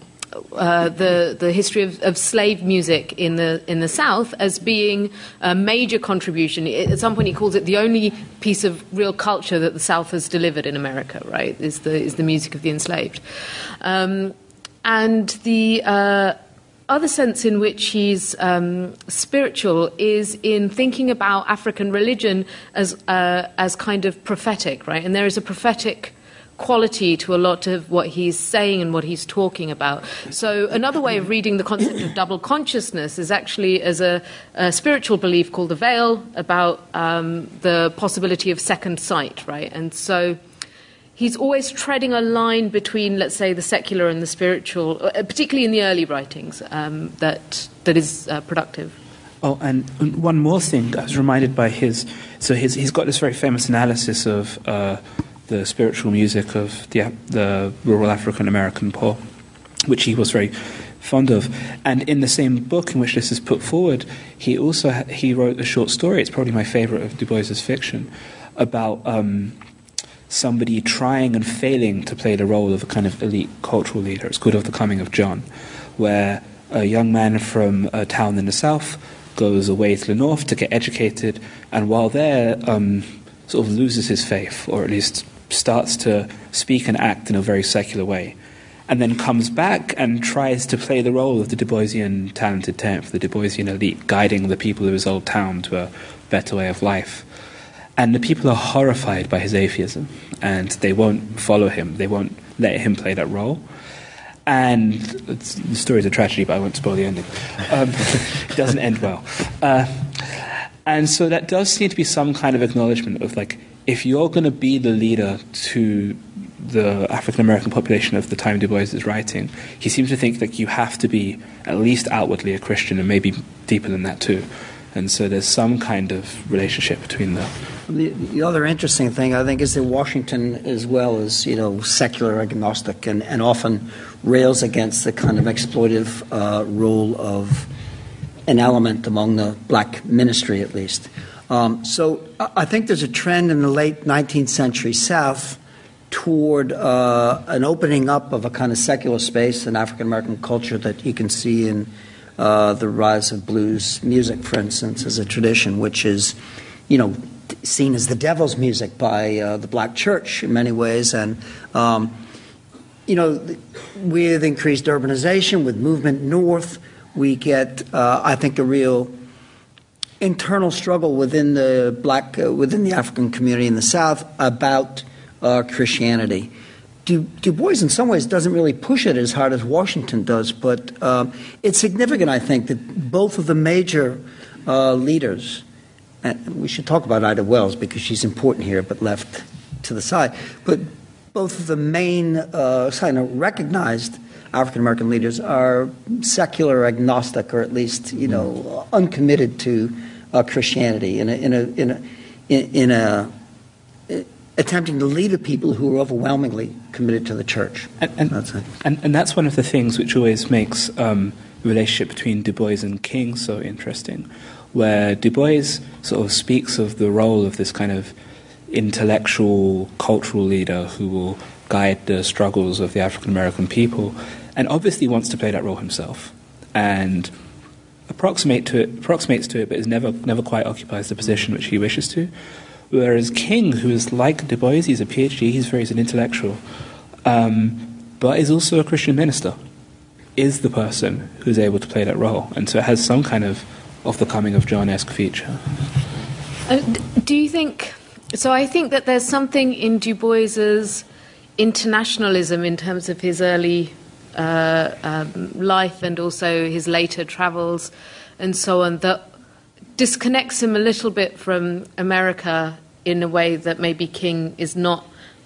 uh, the the history of, of, slave music in the in the South as being a major contribution. At some point, he calls it the only piece of real culture that the South has delivered in America. Right? Is the is the music of the enslaved, um, and the. Uh, other sense in which he's um, spiritual is in thinking about African religion as uh, as kind of prophetic, right? And there is a prophetic quality to a lot of what he's saying and what he's talking about. So, another way of reading the concept of double consciousness is actually as a, a spiritual belief called the veil about um, the possibility of second sight, right? And so, he's always treading a line between, let's say, the secular and the spiritual, uh, particularly in the early writings, um, that, that is uh, productive. Oh, and one more thing, I was reminded by his. So his, he's got this very famous analysis of uh, the spiritual music of the, the rural African American poor, which he was very fond of. And in the same book in which this is put forward, he also he wrote a short story. It's probably my favorite of Du Bois's fiction about um, somebody trying and failing to play the role of a kind of elite cultural leader. It's called Of the Coming of John, where a young man from a town in the south goes away to the north to get educated, and while there, um, sort of loses his faith, or at least starts to speak and act in a very secular way, and then comes back and tries to play the role of the Du Boisian talented tenth, the Du Boisian elite, guiding the people of his old town to a better way of life. And the people are horrified by his atheism, and they won't follow him. They won't let him play that role. And the story is a tragedy, but I won't spoil the ending. Um, <laughs> it doesn't end well. Uh, and so that does seem to be some kind of acknowledgement of like if you're going to be the leader to the African American population of the time Du Bois is writing, he seems to think that you have to be at least outwardly a Christian and maybe deeper than that too. And so there's some kind of relationship between the. The, the other interesting thing, I think, is that Washington, as well as you know, secular agnostic, and, and often rails against the kind of exploitive uh, role of an element among the black ministry, at least. Um, so I think there's a trend in the late 19th century South toward uh, an opening up of a kind of secular space in African American culture that you can see in uh, the rise of blues music, for instance, as a tradition, which is, you know, seen as the devil's music by uh, the black church in many ways. And, um, you know, with increased urbanization, with movement north, we get, uh, I think, a real internal struggle within the black, uh, within the African community in the South about uh, Christianity. Du, Bois, in some ways, doesn't really push it as hard as Washington does, but um, it's significant, I think, that both of the major uh, leaders, we should talk about Ida Wells because she's important here, but left to the side, but both of the main uh, kind of recognized African American leaders are secular agnostic, or at least you know uncommitted to uh, Christianity in a in a in a in, in a attempting to lead a people who are overwhelmingly committed to the church. And, and, that's, and, and that's one of the things which always makes um, the relationship between Du Bois and King so interesting, where Du Bois sort of speaks of the role of this kind of intellectual, cultural leader who will guide the struggles of the African American people, and obviously wants to play that role himself, and approximate to it, approximates to it, but is never never quite occupies the position which he wishes to. Whereas King, who is like Du Bois, he's a PhD, he's very he's an intellectual, um, but is also a Christian minister, is the person who's able to play that role, and so it has some kind of of the coming of John esque feature. Uh, do you think? So I think that there's something in Du Bois's internationalism in terms of his early uh, um, life and also his later travels and so on that disconnects him a little bit from America in a way that maybe King is not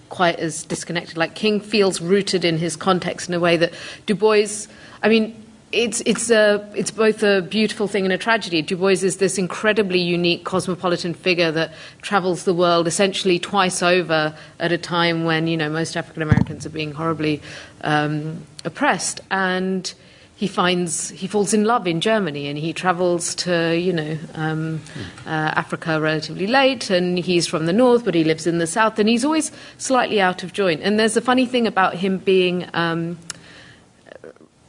quite as disconnected. Like King feels rooted in his context in a way that Du Bois. I mean, it's it's a it's both a beautiful thing and a tragedy. Du Bois is this incredibly unique cosmopolitan figure that travels the world essentially twice over at a time when you know most African Americans are being horribly um, oppressed and he finds he falls in love in Germany and he travels to you know um, uh, Africa relatively late and he's from the north but he lives in the south and he's always slightly out of joint and there's a funny thing about him being um,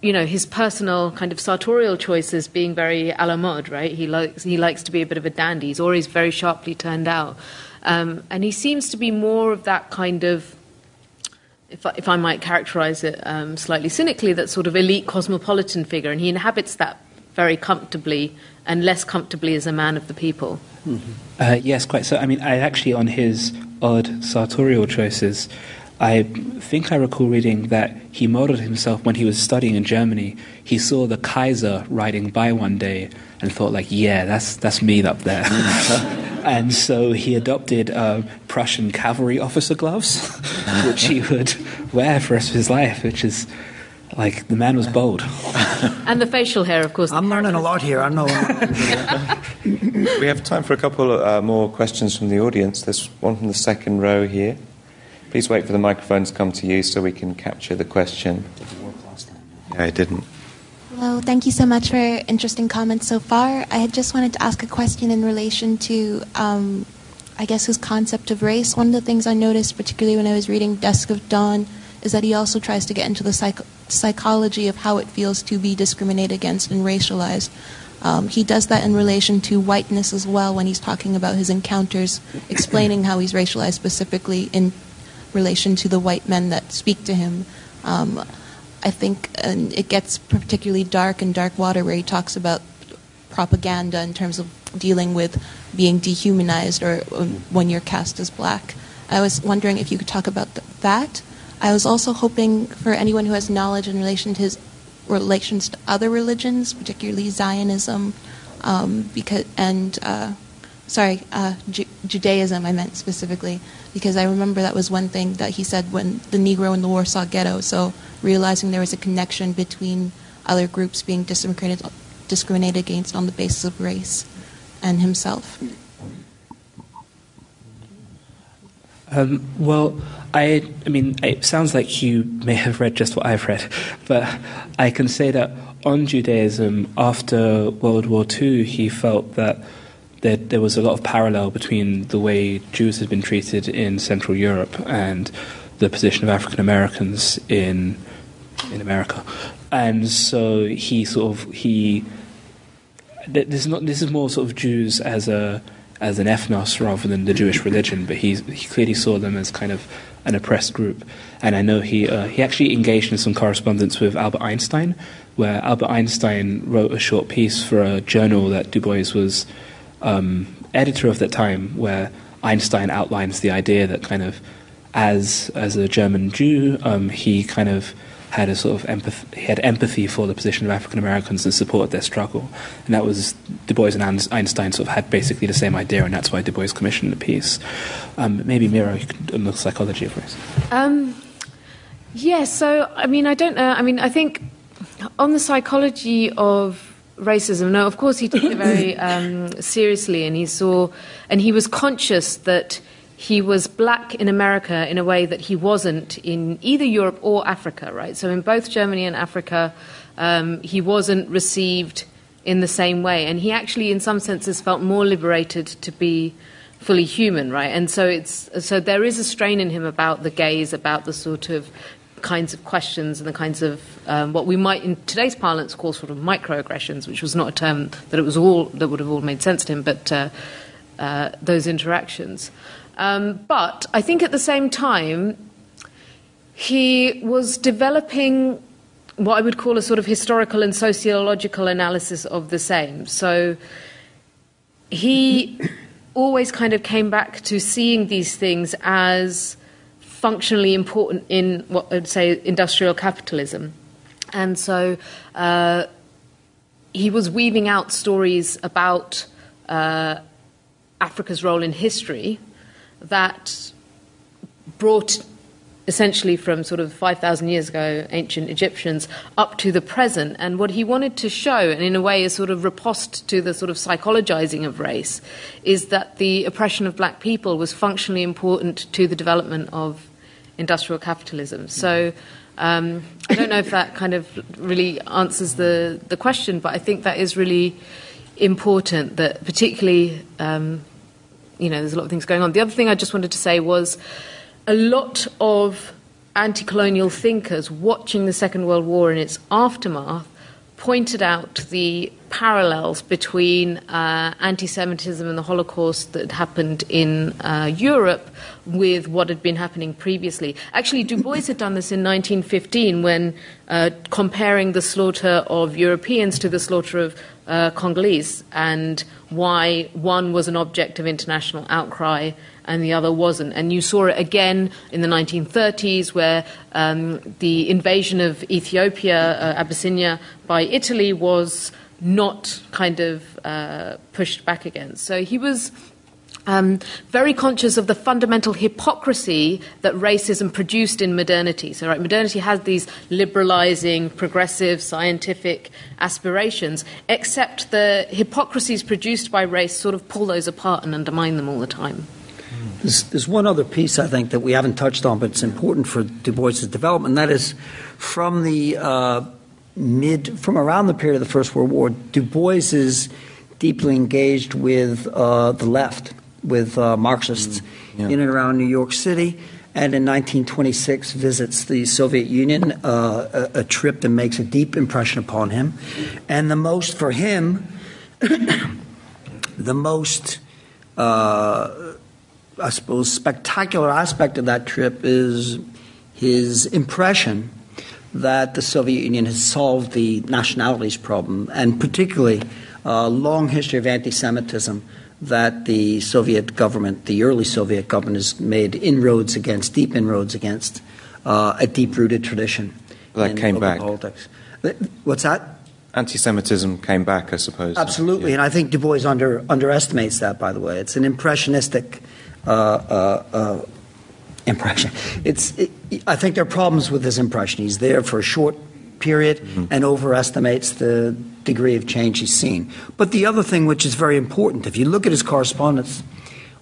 you know his personal kind of sartorial choices being very a la mode right he likes he likes to be a bit of a dandy he's always very sharply turned out um, and he seems to be more of that kind of if I, if I might characterize it um, slightly cynically, that sort of elite cosmopolitan figure, and he inhabits that very comfortably and less comfortably as a man of the people. Mm-hmm. Uh, yes, quite so. I mean, I actually, on his odd sartorial choices, I think I recall reading that he modeled himself when he was studying in Germany. He saw the Kaiser riding by one day and thought, like, yeah, that's, that's me up there. <laughs> And so he adopted uh, Prussian cavalry officer gloves, <laughs> which he would wear for the rest of his life, which is like the man was bold. <laughs> and the facial hair, of course. I'm learning a lot here. I know. we have time for a couple uh, more questions from the audience. There's one from the second row here. Please wait for the microphone to come to you so we can capture the question. Yeah, it didn't. Hello, thank you so much for interesting comments so far. I just wanted to ask a question in relation to, um, I guess, his concept of race. One of the things I noticed, particularly when I was reading Dusk of Dawn, is that he also tries to get into the psych- psychology of how it feels to be discriminated against and racialized. Um, he does that in relation to whiteness as well when he's talking about his encounters, explaining how he's racialized specifically in relation to the white men that speak to him. Um, I think and it gets particularly dark in Darkwater, where he talks about propaganda in terms of dealing with being dehumanized or when you're cast as black. I was wondering if you could talk about th- that. I was also hoping for anyone who has knowledge in relation to his relations to other religions, particularly Zionism, um, because and uh, sorry, uh, Ju- Judaism. I meant specifically because I remember that was one thing that he said when the Negro in the Warsaw Ghetto. So realizing there was a connection between other groups being discriminated, discriminated against on the basis of race and himself. Um, well, I, I mean, it sounds like you may have read just what I've read, but I can say that on Judaism, after World War II, he felt that there, there was a lot of parallel between the way Jews had been treated in Central Europe and the position of African Americans in in America, and so he sort of he. This is not. This is more sort of Jews as a as an ethnos rather than the Jewish religion, but he he clearly saw them as kind of an oppressed group. And I know he uh, he actually engaged in some correspondence with Albert Einstein, where Albert Einstein wrote a short piece for a journal that Du Bois was um, editor of that time, where Einstein outlines the idea that kind of as as a German Jew, um, he kind of had a sort of empathy, he had empathy for the position of African Americans and supported their struggle, and that was Du Bois and Einstein sort of had basically the same idea, and that's why Du Bois commissioned the piece. Um, maybe Meera, on the psychology of race. Um, yeah, so I mean, I don't know. I mean, I think on the psychology of racism, no, of course he took it very <laughs> um, seriously, and he saw, and he was conscious that he was black in America in a way that he wasn't in either Europe or Africa, right? So in both Germany and Africa, um, he wasn't received in the same way, and he actually, in some senses, felt more liberated to be fully human, right? And so it's so there is a strain in him about the gaze, about the sort of kinds of questions and the kinds of um, what we might in today's parlance call sort of microaggressions, which was not a term that it was all that would have all made sense to him, but uh, uh, those interactions. Um, but I think at the same time, he was developing what I would call a sort of historical and sociological analysis of the same. So he <coughs> always kind of came back to seeing these things as functionally important in what I'd say industrial capitalism. And so uh, he was weaving out stories about uh, Africa's role in history that brought essentially from sort of 5,000 years ago, ancient Egyptians, up to the present. And what he wanted to show, and in a way, a sort of riposte to the sort of psychologizing of race, is that the oppression of black people was functionally important to the development of industrial capitalism. So um, I don't know if that kind of really answers the, the question, but I think that is really important that particularly um, you know, there's a lot of things going on. The other thing I just wanted to say was a lot of anti colonial thinkers watching the Second World War and its aftermath pointed out the parallels between uh, anti Semitism and the Holocaust that happened in uh, Europe with what had been happening previously. Actually, Du Bois had done this in 1915 when uh, comparing the slaughter of Europeans to the slaughter of uh, Congolese and why one was an object of international outcry and the other wasn't. And you saw it again in the 1930s, where um, the invasion of Ethiopia, uh, Abyssinia, by Italy was not kind of uh, pushed back against. So he was um, very conscious of the fundamental hypocrisy that racism produced in modernity. So, right, modernity has these liberalizing, progressive, scientific aspirations, except the hypocrisies produced by race sort of pull those apart and undermine them all the time. There's, there's, one other piece I think that we haven't touched on, but it's important for Du Bois's development. And that is from the uh, mid, from around the period of the First World War, Du Bois is deeply engaged with uh, the left with uh, Marxists mm, yeah. in and around New York City. And in 1926, visits the Soviet Union, uh, a, a, trip that makes a deep impression upon him. And the most, for him, <coughs> the most, uh, I suppose, spectacular aspect of that trip is his impression that the Soviet Union has solved the nationalities problem, and particularly a long history of anti Semitism that the Soviet government, the early Soviet government, has made inroads against, deep inroads against uh, a deep rooted tradition. That came back. Politics. What's that? Anti Semitism came back, I suppose. Absolutely, yeah. and I think Du Bois under, underestimates that, by the way. It's an impressionistic uh, uh, uh impression. It's, it, I think there are problems with this impression. He's there for a short period mm-hmm. and overestimates the degree of change he's seen. But the other thing, which is very important, if you look at his correspondence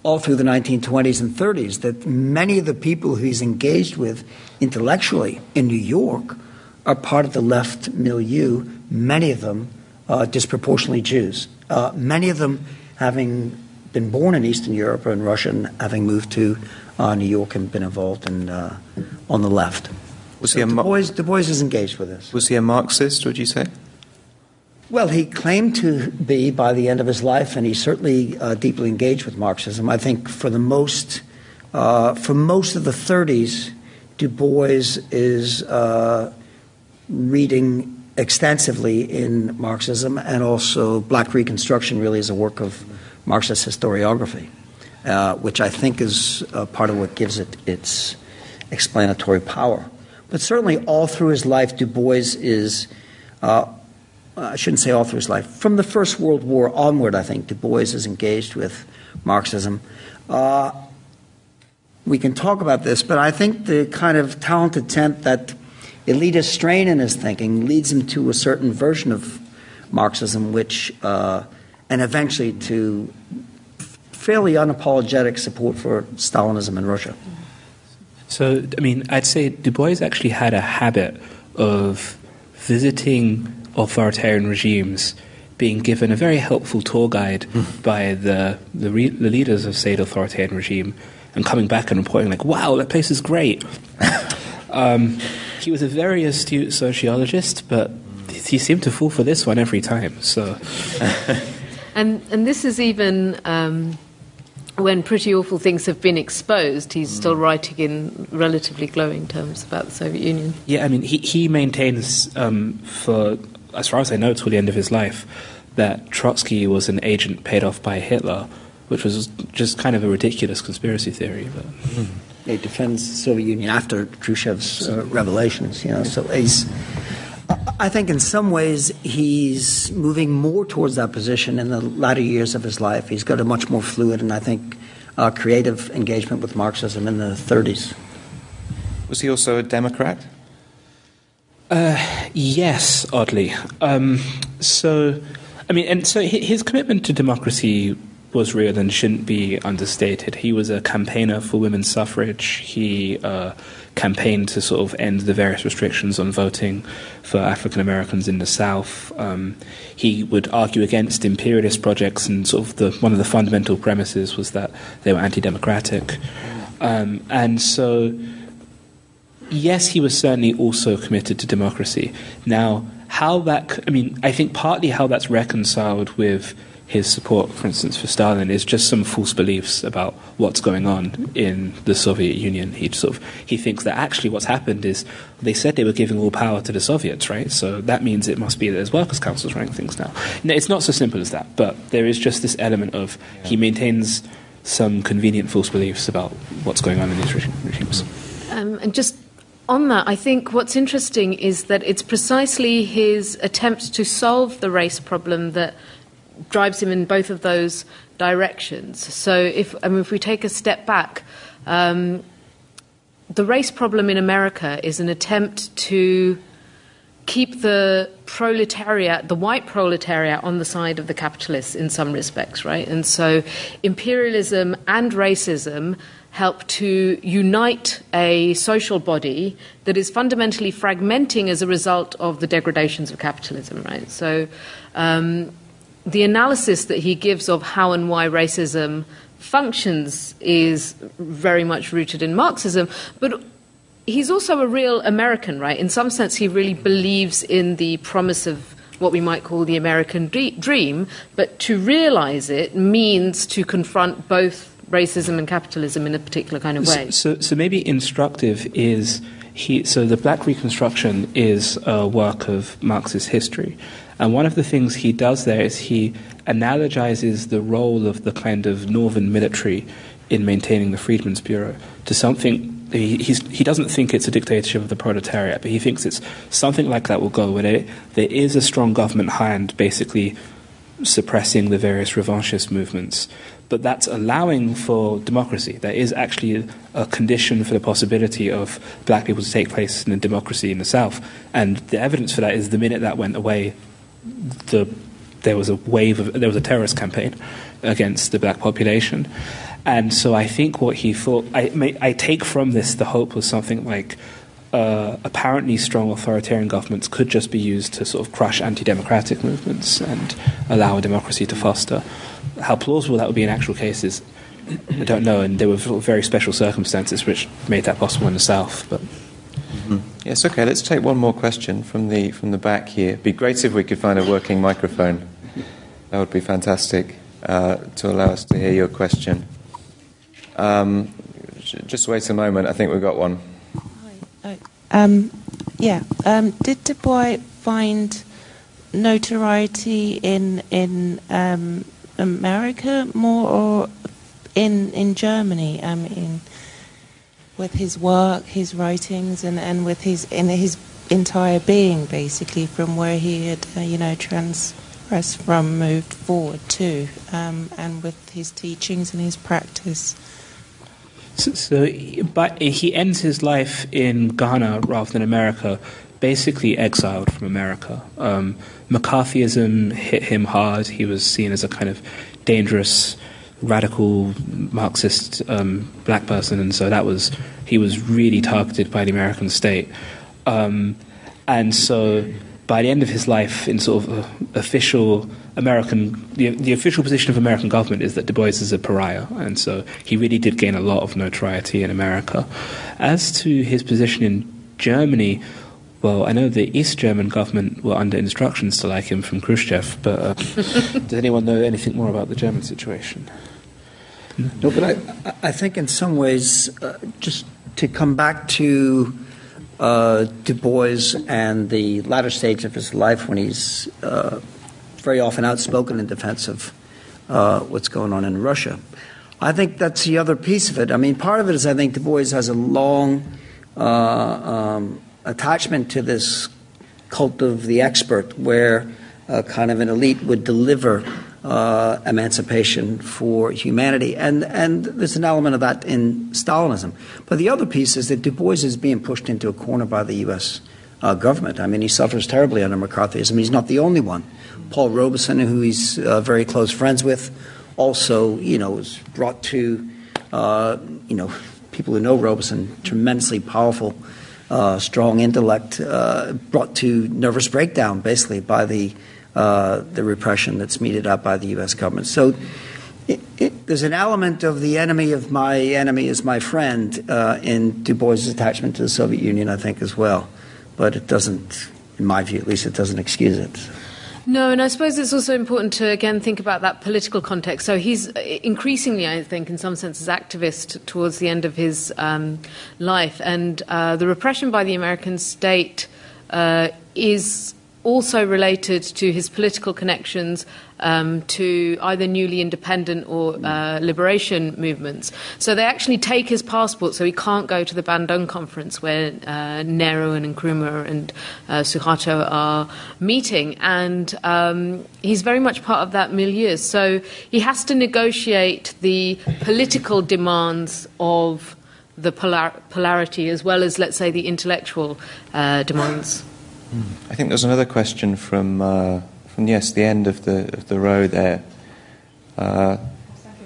all through the 1920s and 30s, that many of the people who he's engaged with intellectually in New York are part of the left milieu, many of them uh, disproportionately Jews, uh, many of them having been born in Eastern Europe in Russia and having moved to uh, New York and been involved in, uh, on the left. Was So he a du, Bois, du Bois is engaged with this. was he a Marxist? Would you say? Well, he claimed to be by the end of his life, and he's certainly uh, deeply engaged with Marxism. I think for the most, uh, for most of the 30s, Du Bois is uh, reading extensively in Marxism, and also Black Reconstruction really is a work of Marxist historiography, uh, which I think is uh, part of what gives it its explanatory power. But certainly, all through his life, Du Bois is. Uh, I shouldn't say all through his life. From the First World War onward, I think Du Bois is engaged with Marxism. Uh, we can talk about this, but I think the kind of talented tenth that elitist strain in his thinking leads him to a certain version of Marxism, which, uh, and eventually to fairly unapologetic support for Stalinism in Russia. So, I mean, I'd say Du Bois actually had a habit of visiting authoritarian regimes, being given a very helpful tour guide <laughs> by the the, re- the leaders of said authoritarian regime, and coming back and reporting like, "Wow, that place is great." <laughs> um, he was a very astute sociologist, but he seemed to fall for this one every time. So, <laughs> And and this is even um, when pretty awful things have been exposed. He's still writing in relatively glowing terms about the Soviet Union. yeah, I mean, he he maintains um, for as far as I know till the end of his life that Trotsky was an agent paid off by Hitler, which was just kind of a ridiculous conspiracy theory. But He defends the Soviet Union after Khrushchev's uh, revelations. You know, so he's. I think in some ways he's moving more towards that position in the latter years of his life. He's got a much more fluid and I think uh, creative engagement with Marxism in the 30s. Was he also a Democrat? Yes, oddly. Um, so, I mean, and so his commitment to democracy was real and shouldn't be understated. He was a campaigner for women's suffrage. He uh, campaigned to sort of end the various restrictions on voting for African Americans in the South. Um, he would argue against imperialist projects, and sort of the, one of the fundamental premises was that they were anti-democratic. Um, and so yes, he was certainly also committed to democracy. Now, how that, I mean, I think partly how that's reconciled with his support, for instance, for Stalin is just some false beliefs about what's going on in the Soviet Union. He sort of he thinks that actually what's happened is they said they were giving all power to the Soviets, right? So that means it must be that there's workers' councils running things now. No, it's not so simple as that, but there is just this element of he maintains some convenient false beliefs about what's going on in these regimes. Um, and just on that, I think what's interesting is that it's precisely his attempt to solve the race problem that drives him in both of those directions. So, if I mean, if we take a step back, um, the race problem in America is an attempt to keep the proletariat, the white proletariat, on the side of the capitalists in some respects, right? And so imperialism and racism help to unite a social body that is fundamentally fragmenting as a result of the degradations of capitalism, right? So um, the analysis that he gives of how and why racism functions is very much rooted in Marxism, but he's also a real American, right? In some sense, he really believes in the promise of what we might call the American dream, but to realize it means to confront both racism and capitalism in a particular kind of way. So, so maybe instructive is he. So the Black Reconstruction is a work of Marxist history, and one of the things he does there is he analogizes the role of the kind of northern military in maintaining the Freedmen's Bureau to something. He, he doesn't think it's a dictatorship of the proletariat, but he thinks it's something like that will go where there, there is a strong government hand basically suppressing the various revanchist movements. But that's allowing for democracy. There is actually a condition for the possibility of black people to take place in a democracy in the South. And the evidence for that is the minute that went away, the, there was a wave of, there was a terrorist campaign against the black population. And so I think what he thought, I, I take from this the hope was something like uh, apparently strong authoritarian governments could just be used to sort of crush anti democratic movements and allow a democracy to foster. how plausible that would be in actual cases, I don't know. And there were very special circumstances which made that possible in the South. But. Yes, okay. Let's take one more question from the from the back here. It'd be great if we could find a working microphone. That would be fantastic uh, to allow us to hear your question. Um, just wait a moment. I think we've got one. Hi. Um, yeah. Um, did Du Bois find notoriety in in um, America more or in in Germany? I mean, with his work, his writings, and, and with his in his entire being, basically, from where he had uh, you know transgressed from, moved forward to, um, and with his teachings and his practice. So, so, but he ends his life in Ghana rather than America, basically exiled from America. Um, McCarthyism hit him hard. He was seen as a kind of dangerous, radical Marxist um, black person, and so that was he was really targeted by the American state. Um, and so, by the end of his life, in sort of official American, the, the official position of American government is that Du Bois is a pariah, and so he really did gain a lot of notoriety in America. As to his position in Germany, well, I know the East German government were under instructions to like him from Khrushchev, but uh, <laughs> does anyone know anything more about the German situation? No, but I, I think in some ways, uh, just to come back to uh, Du Bois and the latter stage of his life when he's uh, very often outspoken in defense of uh, what's going on in Russia. I think that's the other piece of it. I mean, part of it is I think Du Bois has a long uh, um, attachment to this cult of the expert, where uh, kind of an elite would deliver uh, emancipation for humanity. And, and there's an element of that in Stalinism. But the other piece is that Du Bois is being pushed into a corner by the U.S. Uh, government. I mean, he suffers terribly under McCarthyism. He's not the only one. Paul Robeson, who he's uh, very close friends with, also, you know, was brought to, uh, you know, people who know Robeson, tremendously powerful, uh, strong intellect, uh, brought to nervous breakdown, basically, by the uh, the repression that's meted out by the U.S. government. So. It, it, there's an element of the enemy of my enemy is my friend uh, in Du Bois' attachment to the Soviet Union, I think, as well. But it doesn't, in my view at least, it doesn't excuse it. No, and I suppose it's also important to again think about that political context. So he's increasingly, I think, in some senses, activist towards the end of his um, life, and uh, the repression by the American state uh, is also related to his political connections um, to either newly independent or uh, liberation movements. So they actually take his passport, so he can't go to the Bandung conference where uh, Nehru and Nkrumah and uh, Suharto are meeting, and um, he's very much part of that milieu. So he has to negotiate the political demands of the polar- polarity as well as, let's say, the intellectual uh, demands. I think there's another question from uh, from yes, the end of the of the row there. Uh,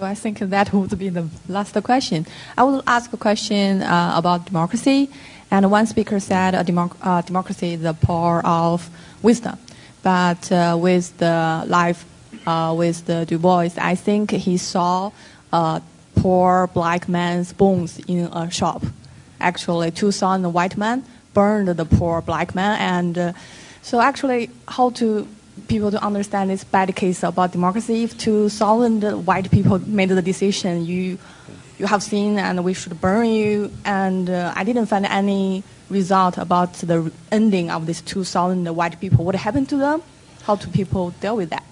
I think that would be the last question. I will ask a question uh, about democracy. And one speaker said a democ- uh, democracy is the power of wisdom. But uh, with the life uh, with the Du Bois, I think he saw a poor black man's bones in a shop. Actually, two sons, a white man burned the poor black man. And uh, so, actually, how to people to understand this bad case about democracy? If two solid white people made the decision, you you have seen, and we should burn you. And uh, I didn't find any result about the ending of these 2,000 white people. What happened to them? How do people deal with that?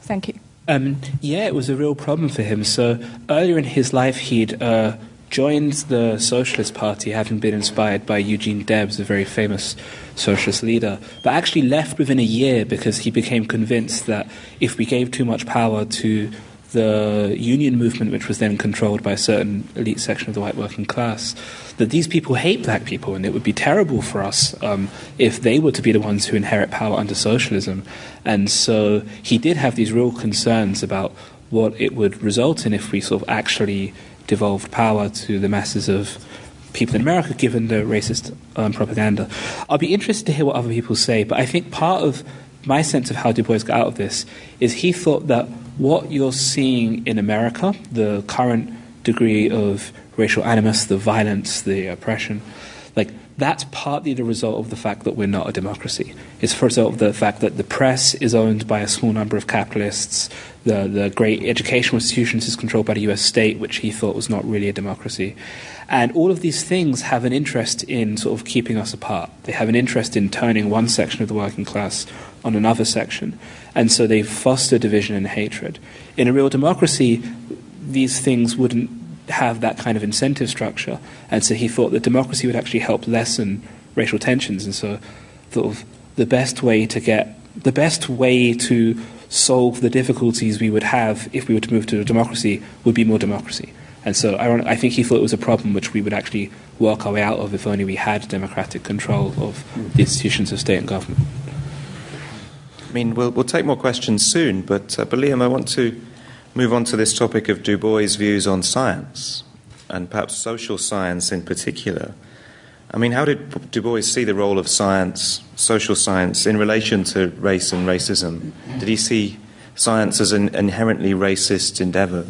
Thank you. Um, yeah, it was a real problem for him. So earlier in his life, he'd uh, joined the Socialist Party, having been inspired by Eugene Debs, a very famous socialist leader, but actually left within a year because he became convinced that if we gave too much power to the union movement, which was then controlled by a certain elite section of the white working class, that these people hate black people, and it would be terrible for us um, if they were to be the ones who inherit power under socialism. And so he did have these real concerns about what it would result in if we sort of actually devolved power to the masses of people in America, given the racist um, propaganda. I'll be interested to hear what other people say, but I think part of my sense of how Du Bois got out of this is he thought that what you're seeing in America, the current degree of racial animus, the violence, the oppression, like that's partly the result of the fact that we're not a democracy. It's a result of the fact that the press is owned by a small number of capitalists. The, the great educational institutions is controlled by the US state, which he thought was not really a democracy. And all of these things have an interest in sort of keeping us apart. They have an interest in turning one section of the working class on another section. And so they foster division and hatred. In a real democracy, these things wouldn't have that kind of incentive structure. And so he thought that democracy would actually help lessen racial tensions. And so, sort of, the best way to get the best way to solve the difficulties we would have if we were to move to a democracy would be more democracy. And so I, think he thought it was a problem which we would actually work our way out of if only we had democratic control of the institutions of state and government. I mean, we'll, we'll take more questions soon, but, uh, but Liam, I want to move on to this topic of Du Bois' views on science, and perhaps social science in particular. I mean, how did Du Bois see the role of science, social science, in relation to race and racism? Did he see science as an inherently racist endeavor?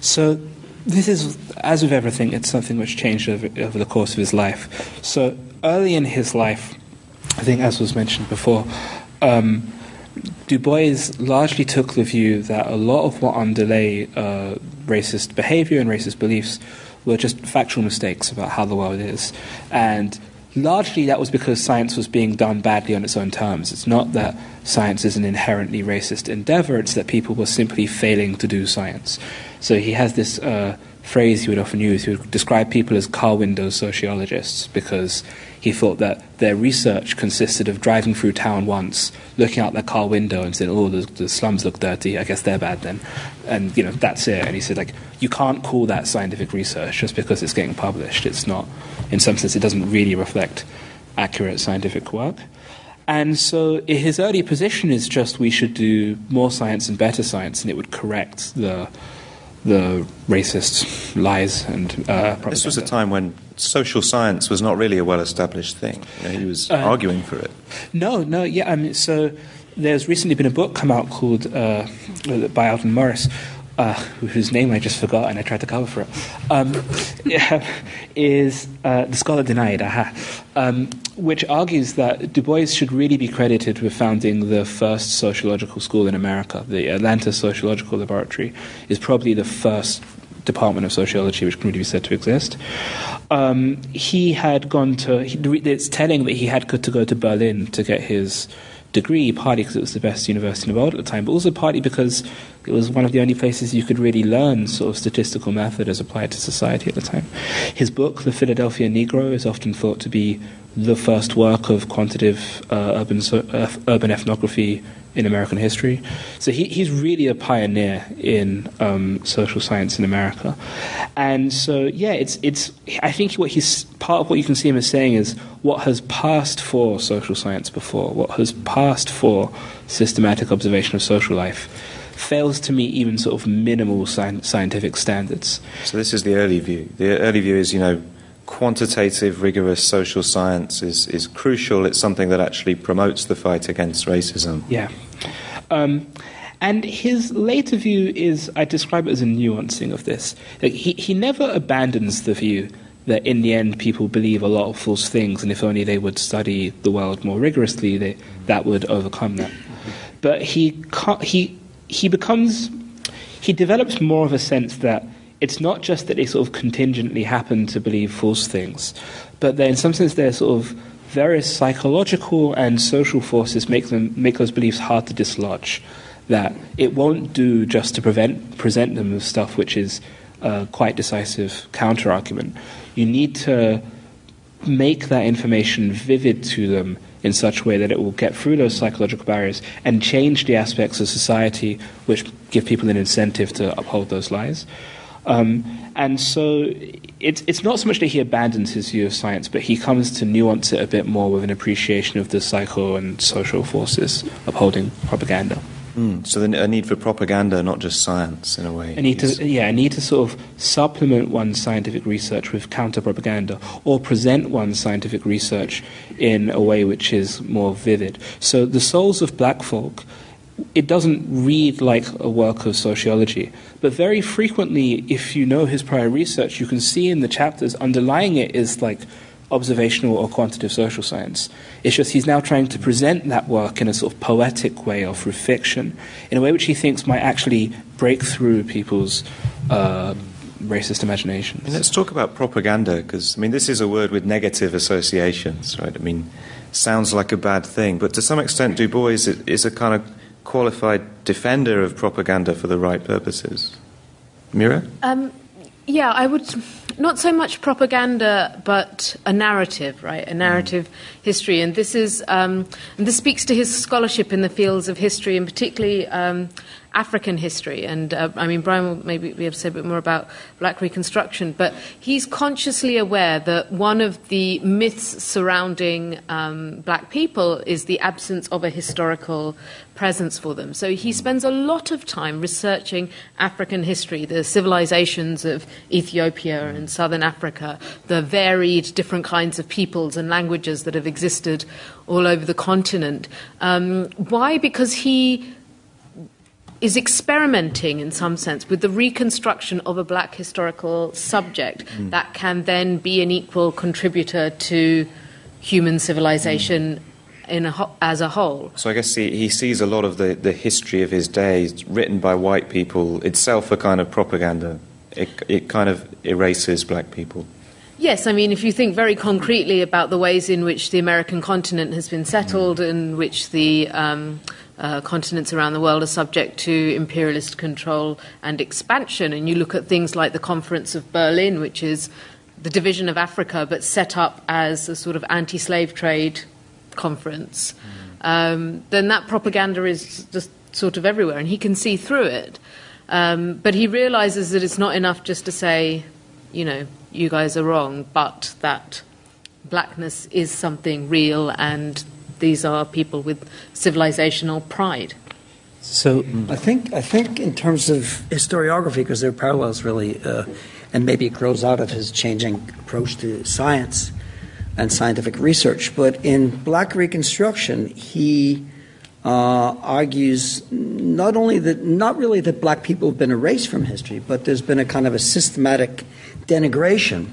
So, this is, as with everything, it's something which changed over, over the course of his life. So, early in his life, I think, as was mentioned before, um, Du Bois largely took the view that a lot of what underlay uh, racist behavior and racist beliefs were just factual mistakes about how the world is. And largely that was because science was being done badly on its own terms. It's not that science is an inherently racist endeavor, it's that people were simply failing to do science. So he has this uh, phrase he would often use. He would describe people as car window sociologists because he thought that their research consisted of driving through town once, looking out their car window and saying, "Oh, the, the slums look dirty. I guess they're bad then," and you know that's it. And he said, like, you can't call that scientific research just because it's getting published. It's not, in some sense, it doesn't really reflect accurate scientific work. And so his early position is just we should do more science and better science, and it would correct the the racist lies and uh. This was a time when social science was not really a well-established thing. You know, he was uh, arguing for it. No, no, yeah. I mean, so there's recently been a book come out called uh, by Aldon Morris, uh, whose name I just forgot and I tried to cover for it, um, <laughs> is uh, The Scholar Denied, aha, um, which argues that Du Bois should really be credited with founding the first sociological school in America. The Atlanta Sociological Laboratory is probably the first department of sociology which can really be said to exist. Um, he had gone to, he, it's telling that he had to go to Berlin to get his degree, partly because it was the best university in the world at the time, but also partly because it was one of the only places you could really learn sort of statistical method as applied to society at the time. His book, The Philadelphia Negro, is often thought to be the first work of quantitative uh, urban, uh, urban ethnography in American history. So he, he's really a pioneer in um, social science in America. And so, yeah, it's, it's, I think what he's, part of what you can see him as saying is what has passed for social science before, what has passed for systematic observation of social life, fails to meet even sort of minimal sci- scientific standards. So this is the early view. The early view is, you know, quantitative, rigorous social science is, is crucial. It's something that actually promotes the fight against racism. Yeah. Um, and his later view is, I describe it as a nuancing of this. Like he, he never abandons the view that in the end people believe a lot of false things, and if only they would study the world more rigorously, they, that would overcome that. But he, he, he becomes, he develops more of a sense that it's not just that they sort of contingently happen to believe false things, but that in some sense they're sort of various psychological and social forces make them make those beliefs hard to dislodge. That it won't do just to prevent present them with stuff which is a quite decisive counter argument. You need to make that information vivid to them in such a way that it will get through those psychological barriers and change the aspects of society which give people an incentive to uphold those lies. Um, and so it's, it's not so much that he abandons his view of science, but he comes to nuance it a bit more with an appreciation of the psycho and social forces upholding propaganda. Mm, so a need for propaganda, not just science, in a way. A need to, yeah, a need to sort of supplement one's scientific research with counter propaganda, or present one's scientific research in a way which is more vivid. So the souls of black folk it doesn't read like a work of sociology. But very frequently, if you know his prior research, you can see in the chapters underlying it is like observational or quantitative social science. It's just he's now trying to present that work in a sort of poetic way or through fiction, in a way which he thinks might actually break through people's uh, racist imaginations. Let's talk about propaganda, because I mean, this is a word with negative associations, right? I mean, sounds like a bad thing, but to some extent, Du Bois is a kind of qualified defender of propaganda for the right purposes. Meera? Um, yeah, I would not so much propaganda, but a narrative, right? A narrative mm. history, and this is um, and this speaks to his scholarship in the fields of history, and particularly um, African history. And uh, I mean, Brian will maybe be able to say a bit more about Black Reconstruction, but he's consciously aware that one of the myths surrounding um, Black people is the absence of a historical presence for them. So he spends a lot of time researching African history, the civilizations of Ethiopia and southern Africa, the varied different kinds of peoples and languages that have existed all over the continent. Um, why? Because he is experimenting in some sense with the reconstruction of a black historical subject mm. that can then be an equal contributor to human civilization. Mm. A, as a whole. So I guess he, he sees a lot of the, the history of his days written by white people itself a kind of propaganda. It, it kind of erases black people. Yes, I mean, if you think very concretely about the ways in which the American continent has been settled, mm. in which the um, uh, continents around the world are subject to imperialist control and expansion. And you look at things like the Conference of Berlin, which is the division of Africa, but set up as a sort of anti slave trade conference, mm. um, then that propaganda is just sort of everywhere, and he can see through it. Um, but he realizes that it's not enough just to say, you know, you guys are wrong, but that blackness is something real and these are people with civilizational pride. So I think I think in terms of historiography, because there are parallels really, uh, and maybe it grows out of his changing approach to science and scientific research. But in Black Reconstruction, he uh, argues not only that not really that black people have been erased from history, but there's been a kind of a systematic denigration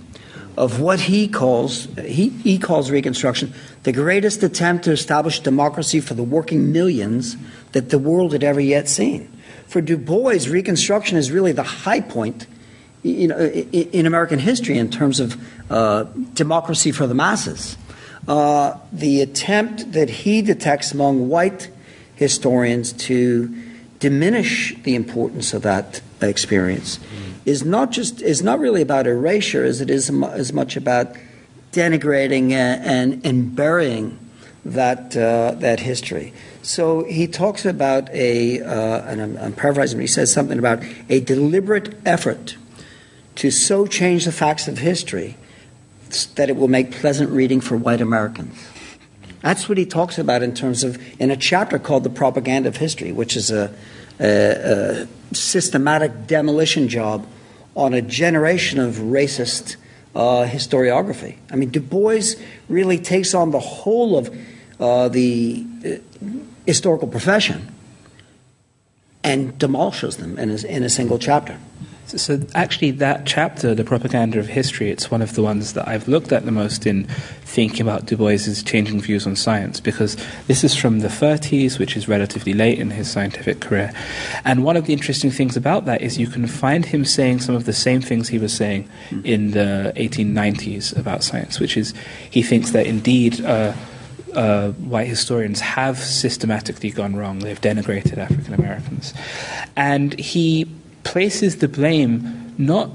of what he calls he, he calls Reconstruction the greatest attempt to establish democracy for the working millions that the world had ever yet seen. For Du Bois, Reconstruction is really the high point you know, in American history in terms of uh, democracy for the masses. Uh, the attempt that he detects among white historians to diminish the importance of that experience is not just is not really about erasure as it is as much about denigrating and, and burying that, uh, that history. So he talks about a, uh, and I'm, I'm paraphrasing, but he says something about a deliberate effort to so change the facts of history that it will make pleasant reading for white Americans. That's what he talks about in terms of, in a chapter called The Propaganda of History, which is a, a, systematic demolition job on a generation of racist uh, historiography. I mean, Du Bois really takes on the whole of uh, the uh, historical profession and demolishes them in a, in a single chapter. So, actually, that chapter, The Propaganda of History, it's one of the ones that I've looked at the most in thinking about Du Bois's changing views on science, because this is from the 30s, which is relatively late in his scientific career. And one of the interesting things about that is you can find him saying some of the same things he was saying in the 1890s about science, which is he thinks that indeed. Uh, uh, white historians have systematically gone wrong. They've denigrated African Americans. And he places the blame not.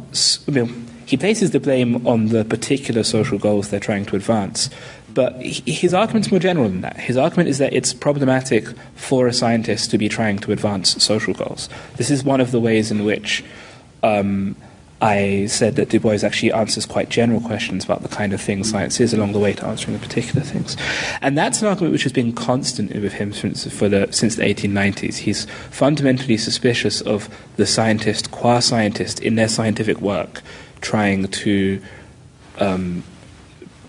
He places the blame on the particular social goals they're trying to advance. But his argument's more general than that. His argument is that it's problematic for a scientist to be trying to advance social goals. This is one of the ways in which um, I said that Du Bois actually answers quite general questions about the kind of thing science is along the way to answering the particular things. And that's an argument which has been constant with him since, the, since the 1890s. He's fundamentally suspicious of the scientist, qua scientist, in their scientific work, trying to um,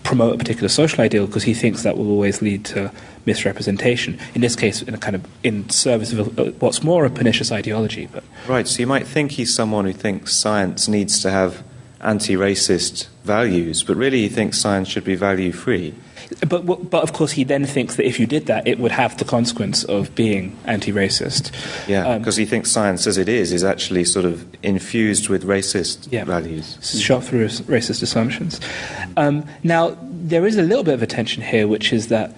promote a particular social ideal because he thinks that will always lead to misrepresentation. In this case, in a kind of in service of a, uh, what's more a pernicious ideology. But right, so you might think he's someone who thinks science needs to have anti-racist values, but really he thinks science should be value-free. But, but of course, he then thinks that if you did that, it would have the consequence of being anti-racist. Yeah, because um, he thinks science, as it is, is actually sort of infused with racist yeah, values, shot through racist assumptions. Um, now, there is a little bit of a tension here, which is that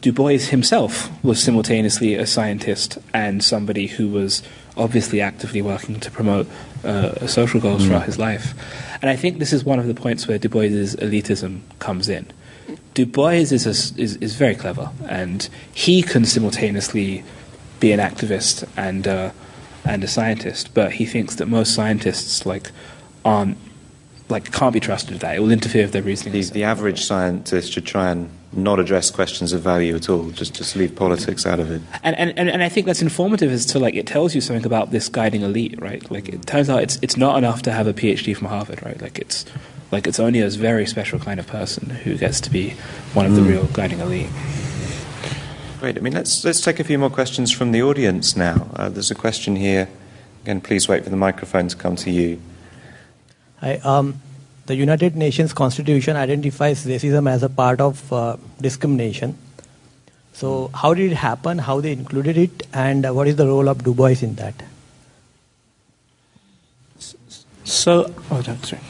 Du Bois himself was simultaneously a scientist and somebody who was obviously actively working to promote uh, social goals mm. throughout his life. And I think this is one of the points where Du Bois's elitism comes in. Du Bois is, a, is, is very clever, and he can simultaneously be an activist and uh, and a scientist, but he thinks that most scientists like aren't like can't be trusted with that. It will interfere with their reasoning. The, the average scientist should try and not address questions of value at all. Just just leave politics out of it. And and, and I think that's informative as to like it tells you something about this guiding elite, right? Like it turns out it's it's not enough to have a PhD from Harvard, right? Like it's like it's only a very special kind of person who gets to be one of the mm. real guiding elite. Great. I mean, let's let's take a few more questions from the audience now. Uh, there's a question here. Again, please wait for the microphone to come to you. Hi. Um, the United Nations Constitution identifies racism as a part of uh, discrimination. So, how did it happen? How they included it, and uh, what is the role of Du Bois in that? So, oh, sorry.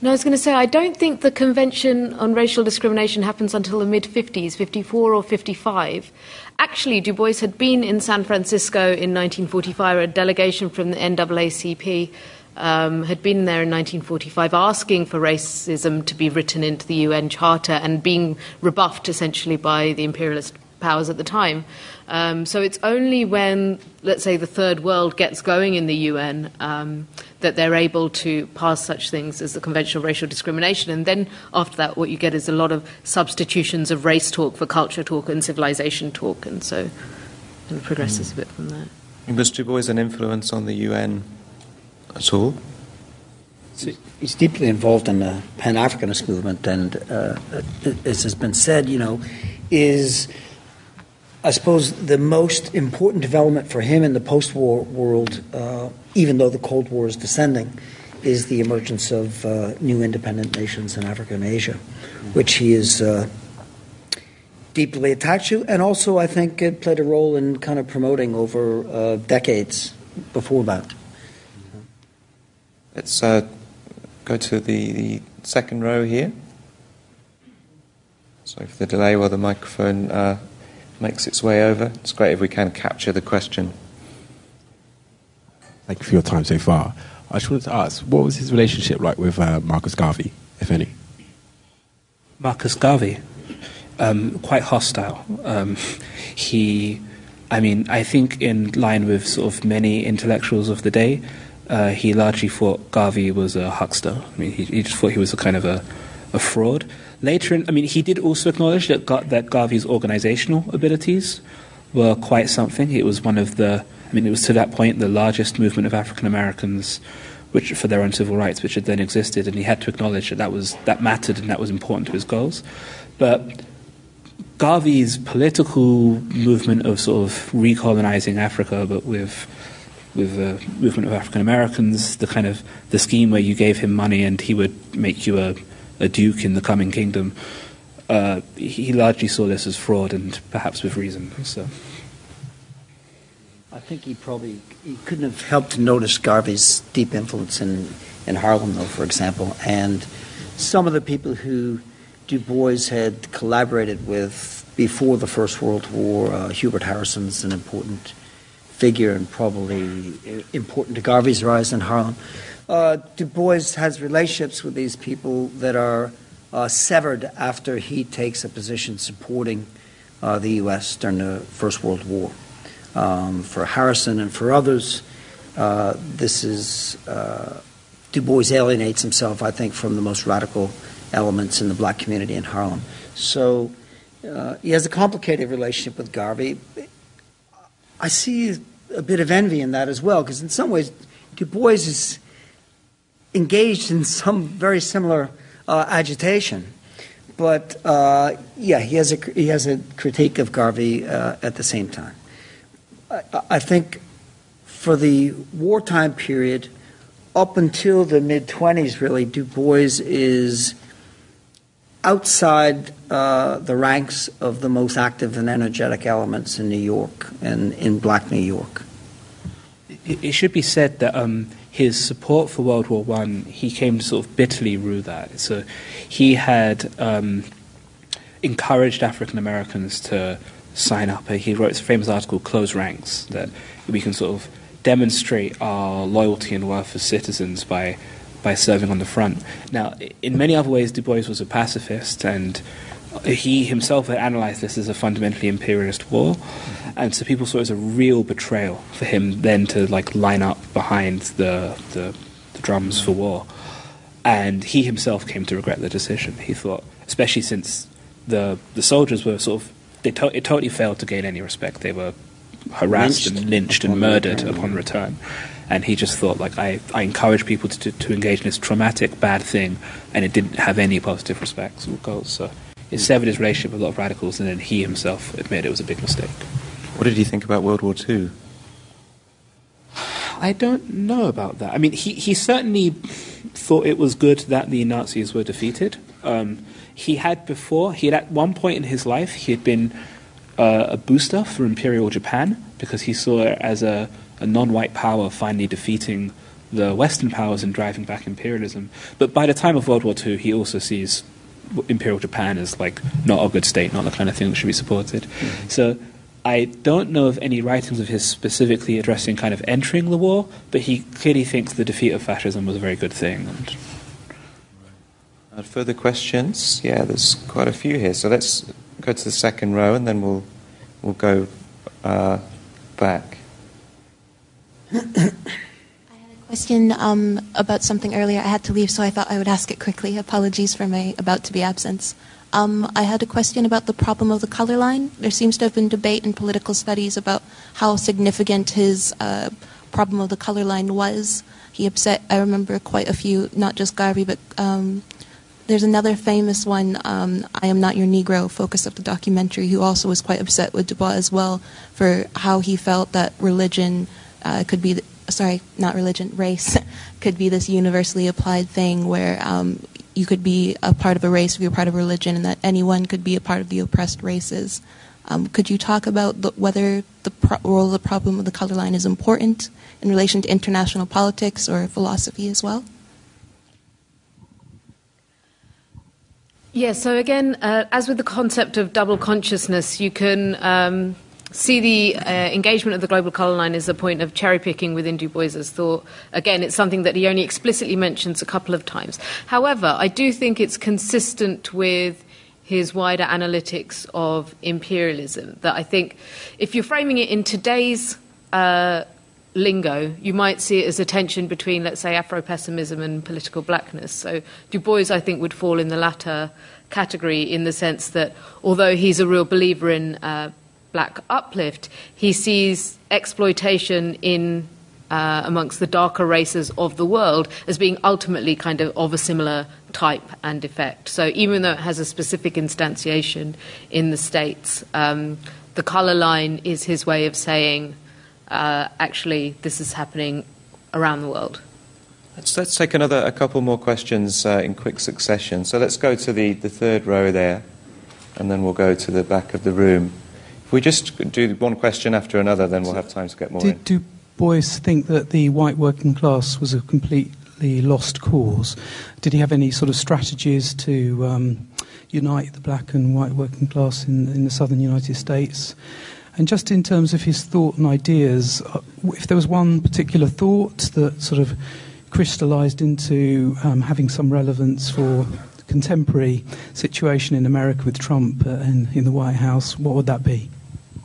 No, I was going to say, I don't think the Convention on Racial Discrimination happens until the mid 50s, 54 or 55. Actually, Du Bois had been in San Francisco in 1945, a delegation from the NAACP. Um, had been there in 1945 asking for racism to be written into the UN Charter and being rebuffed essentially by the imperialist powers at the time. Um, so it's only when, let's say, the third world gets going in the UN um, that they're able to pass such things as the Convention on Racial Discrimination. And then after that, what you get is a lot of substitutions of race talk for culture talk and civilization talk. And so it progresses mm. a bit from there. Was Du Bois an influence on the UN at all? He's deeply involved in the Pan Africanist movement, and uh, as has been said, you know, is I suppose the most important development for him in the post war world, uh, even though the Cold War is descending, is the emergence of uh, new independent nations in Africa and Asia, which he is uh, deeply attached to, and also I think it played a role in kind of promoting over uh, decades before that. Let's uh, go to the, the, second row here. Sorry for the delay while the microphone uh, makes its way over. It's great if we can capture the question. Thank you for your time so far. I just wanted to ask, what was his relationship like with uh, Marcus Garvey, if any? Marcus Garvey, um, quite hostile. Um, he, I mean, I think in line with sort of many intellectuals of the day, uh, he largely thought Garvey was a huckster. I mean, he, he just thought he was a kind of a, a fraud. Later, in, I mean, he did also acknowledge that, that Garvey's organizational abilities were quite something. It was one of the, I mean, it was to that point the largest movement of African Americans which for their own civil rights, which had then existed, and he had to acknowledge that that was that mattered and that was important to his goals. But Garvey's political movement of sort of recolonizing Africa, but with with the movement of African Americans, the kind of the scheme where you gave him money and he would make you a a duke in the coming kingdom, uh, he largely saw this as fraud and perhaps with reason. So. I think he probably he couldn't have helped to notice Garvey's deep influence in, in Harlem, though, for example, and some of the people who Du Bois had collaborated with before the First World War. Uh, Hubert Harrison's an important figure and probably important to Garvey's rise in Harlem uh, Du Bois has relationships with these people that are uh, severed after he takes a position supporting uh, the U.S. during the First World War. Um, for Harrison and for others, uh, this is uh, Du Bois alienates himself, I think, from the most radical elements in the black community in Harlem. So he has a complicated relationship with Garvey. I see a bit of envy in that as well, because in some ways, Du Bois is engaged in some very similar uh, agitation. but uh, yeah, he has a he has a critique of Garvey uh, at the same time. I, I think for the wartime period, up until the mid twenties, really, Du Bois is outside uh, the ranks of the most active and energetic elements in New York and in Black New York. It, it should be said that um, his support for World War One, he came to sort of bitterly rue that. So he had um, encouraged African Americans to sign up. He wrote a famous article, "Close Ranks," that we can sort of demonstrate our loyalty and worth as citizens by by serving on the front. Now, in many other ways, Du Bois was a pacifist, and he himself had analysed this as a fundamentally imperialist war, and so people saw it as a real betrayal for him then to like line up behind the the, the drums for war. And he himself came to regret the decision. He thought, especially since the the soldiers were sort of they to- it totally failed to gain any respect. They were harassed Lynched and lynched and murdered return. upon return. And he just thought, like, I, I encourage people to, to, to engage in this traumatic, bad thing, and it didn't have any positive respects or goals. So it severed his relationship with a lot of radicals, and then he himself admitted it was a big mistake. What did he think about World War II? I don't know about that. I mean, he, he certainly thought it was good that the Nazis were defeated. Um, he had before, he had at one point in his life, he had been uh, a booster for Imperial Japan because he saw it as a, a non white power finally defeating the Western powers and driving back imperialism. But by the time of World War II, he also sees Imperial Japan as like not a good state, not the kind of thing that should be supported. So I don't know of any writings of his specifically addressing kind of entering the war, but he clearly thinks the defeat of fascism was a very good thing. And Uh, further questions? Yeah, there's quite a few here. So let's go to the second row, and then we'll we'll go uh, back. <coughs> Question um, about something earlier. I had to leave, so I thought I would ask it quickly. Apologies for my about to be absence. Um, I had a question about the problem of the color line. There seems to have been debate in political studies about how significant his uh, problem of the color line was. He upset, I remember quite a few, not just Garvey, but um, there's another famous one, um, I Am Not Your Negro, focus of the documentary, who also was quite upset with Du Bois as well for how he felt that religion uh, could be, sorry, not religion, race, <laughs> could be this universally applied thing where um, you could be a part of a race if you're part of a religion and that anyone could be a part of the oppressed races. Um, could you talk about the, whether the pro- role of the problem of the color line is important in relation to international politics or philosophy as well? Yeah, so again, uh, as with the concept of double consciousness, you can um, see the uh, engagement of the global colour line as a point of cherry picking within Du Bois's thought. Again, it's something that he only explicitly mentions a couple of times. However, I do think it's consistent with his wider analytics of imperialism. That I think if you're framing it in today's uh, lingo, you might see it as a tension between, let's say, Afro pessimism and political blackness. So Du Bois, I think, would fall in the latter category in the sense that although he's a real believer in uh, black uplift, he sees exploitation in uh, amongst the darker races of the world as being ultimately kind of of a similar type and effect. So even though it has a specific instantiation in the states, um, the color line is his way of saying, uh, actually, this is happening around the world. Let's, let's take another a couple more questions uh, in quick succession. So let's go to the, the third row there, and then we'll go to the back of the room. If we just do one question after another, then we'll have time to get more in. Did Du Bois think that the white working class was a completely lost cause? Did he have any sort of strategies to um, unite the black and white working class in, in the southern United States? And just in terms of his thought and ideas, uh, if there was one particular thought that sort of crystallized into um, having some relevance for the contemporary situation in America with Trump uh, in, in the White House, what would that be?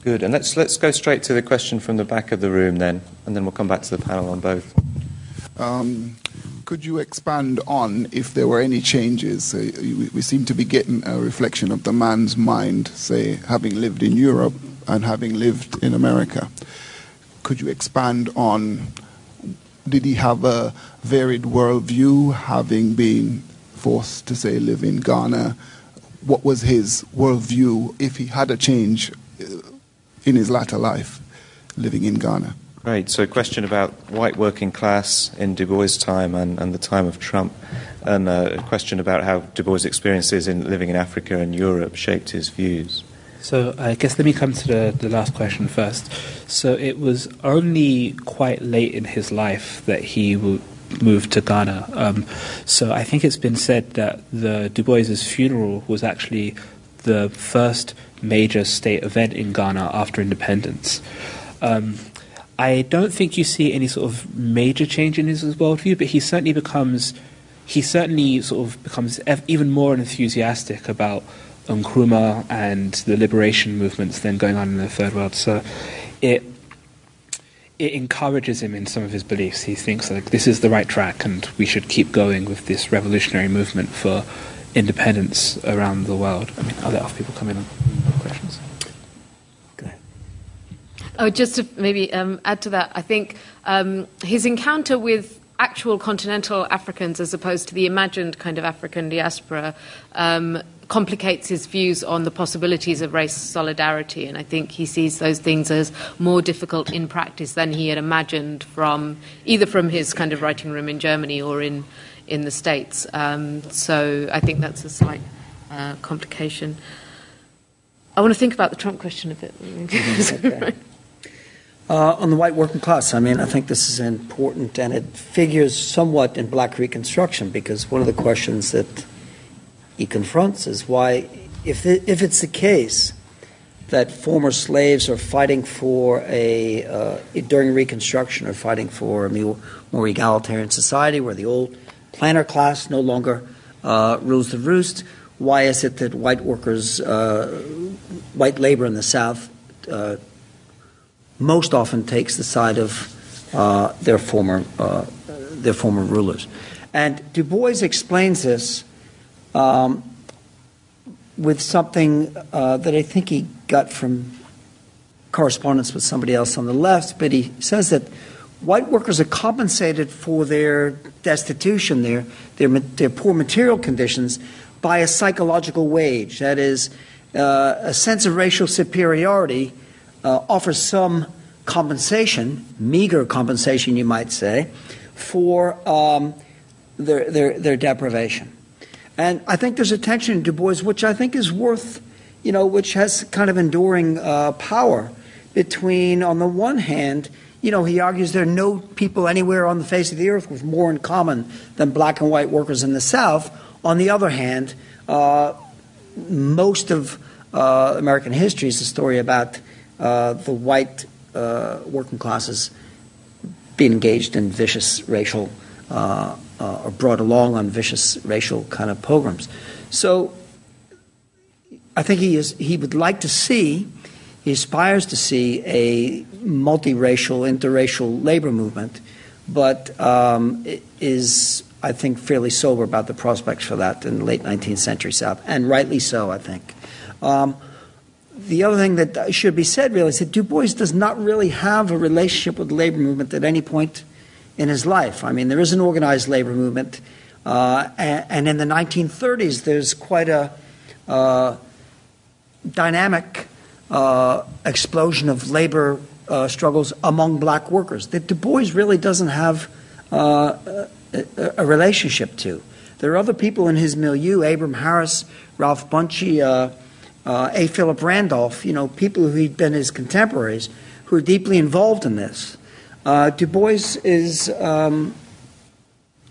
Good. And let's, let's go straight to the question from the back of the room then, and then we'll come back to the panel on both. Um, could you expand on if there were any changes? Uh, we, seem to be getting a reflection of the man's mind, say, having lived in Europe and having lived in America. Could you expand on did he have a varied worldview, having been forced to, say, live in Ghana, what was his worldview if he had a change uh, in his latter life living in Ghana. Great. So, a question about white working class in Du Bois' time and, and the time of Trump, and uh, a question about how Du Bois' experiences in living in Africa and Europe shaped his views. So I guess let me come to the, the last question first. So it was only quite late in his life that he w- moved to Ghana. Um, so I think it's been said that the Du Bois's funeral was actually the first major state event in Ghana after independence. Um, I don't think you see any sort of major change in his worldview, but he certainly becomes he certainly sort of becomes ev- even more enthusiastic about Nkrumah and the liberation movements then going on in the third world. So it it encourages him in some of his beliefs. He thinks like this is the right track, and we should keep going with this revolutionary movement for independence around the world. I mean, I'll let other people come in and questions. Oh, just to maybe um, add to that, I think um, his encounter with actual continental Africans as opposed to the imagined kind of African diaspora um, complicates his views on the possibilities of race solidarity. And I think he sees those things as more difficult in practice than he had imagined from either from his kind of writing room in Germany or in, in the States. Um, so I think that's a slight uh, complication. I want to think about the Trump question a bit. <laughs> Uh, on the white working class, I mean, I think this is important and it figures somewhat in Black Reconstruction because one of the questions that he confronts is why, if, it, if it's the case that former slaves are fighting for a, uh, during Reconstruction, are fighting for a more egalitarian society where the old planter class no longer uh, rules the roost, why is it that white workers, uh, white labor in the South, uh, most often takes the side of uh, their former uh, their former rulers. And Du Bois explains this um, with something uh, that I think he got from correspondence with somebody else on the left, but he says that white workers are compensated for their destitution, their, their, their poor material conditions, by a psychological wage. That is, uh, a sense of racial superiority uh, offers some compensation, meager compensation, you might say, for um, their, their, their deprivation. And I think there's a tension in Du Bois, which I think is worth, you know, which has kind of enduring uh, power between, on the one hand, you know, he argues there are no people anywhere on the face of the earth with more in common than black and white workers in the South. On the other hand, uh, most of uh, American history is a story about uh, the white uh, working classes being engaged in vicious racial uh, uh, or brought along on vicious racial kind of pogroms. So I think he is he would like to see he aspires to see a multiracial interracial labor movement, but um, is I think fairly sober about the prospects for that in the late 19th century South, and rightly so, I think. Um, the other thing that should be said really is that Du Bois does not really have a relationship with the labor movement at any point in his life. I mean, there is an organized labor movement, uh, and, and, in the 1930s, there's quite a uh, dynamic uh, explosion of labor uh, struggles among black workers that Du Bois really doesn't have uh, a, a, relationship to. There are other people in his milieu, Abram Harris, Ralph Bunche, uh, A. Philip Randolph, you know, people who he'd been his contemporaries who are deeply involved in this. Uh, du Bois is um,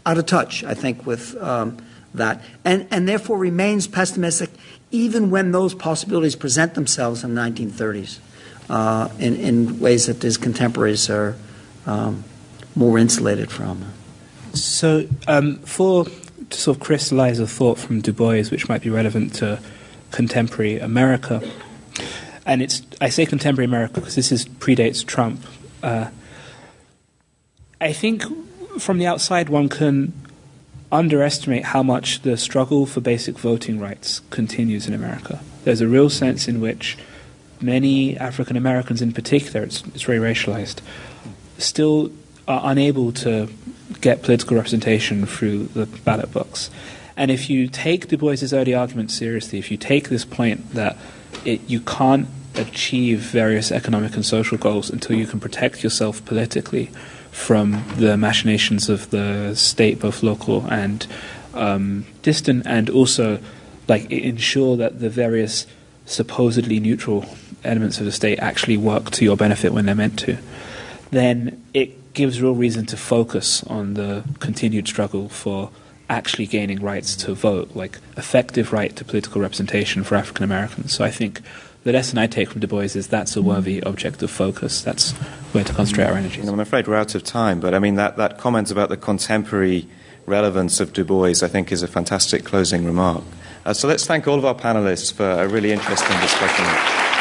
out of touch, I think, with um, that, and, and therefore remains pessimistic even when those possibilities present themselves in the 1930s uh, in, in ways that his contemporaries are um, more insulated from. So, um, for to sort of crystallize a thought from Du Bois, which might be relevant to contemporary America, and it's I say contemporary America because this is predates Trump. Uh, I think from the outside one can underestimate how much the struggle for basic voting rights continues in America. There's a real sense in which many African Americans, in particular, it's, it's very racialized, still are unable to get political representation through the ballot box. And if you take Du Bois's early argument seriously, if you take this point that it, you can't achieve various economic and social goals until you can protect yourself politically from the machinations of the state, both local and um, distant, and also like ensure that the various supposedly neutral elements of the state actually work to your benefit when they're meant to, then it gives real reason to focus on the continued struggle for actually gaining rights to vote, like effective right to political representation for African Americans. So I think the lesson I take from Du Bois is that's a worthy object of focus. That's where to concentrate our energies. I'm afraid we're out of time, but I mean, that, that comment about the contemporary relevance of Du Bois, I think, is a fantastic closing remark. Uh, so let's thank all of our panelists for a really interesting discussion.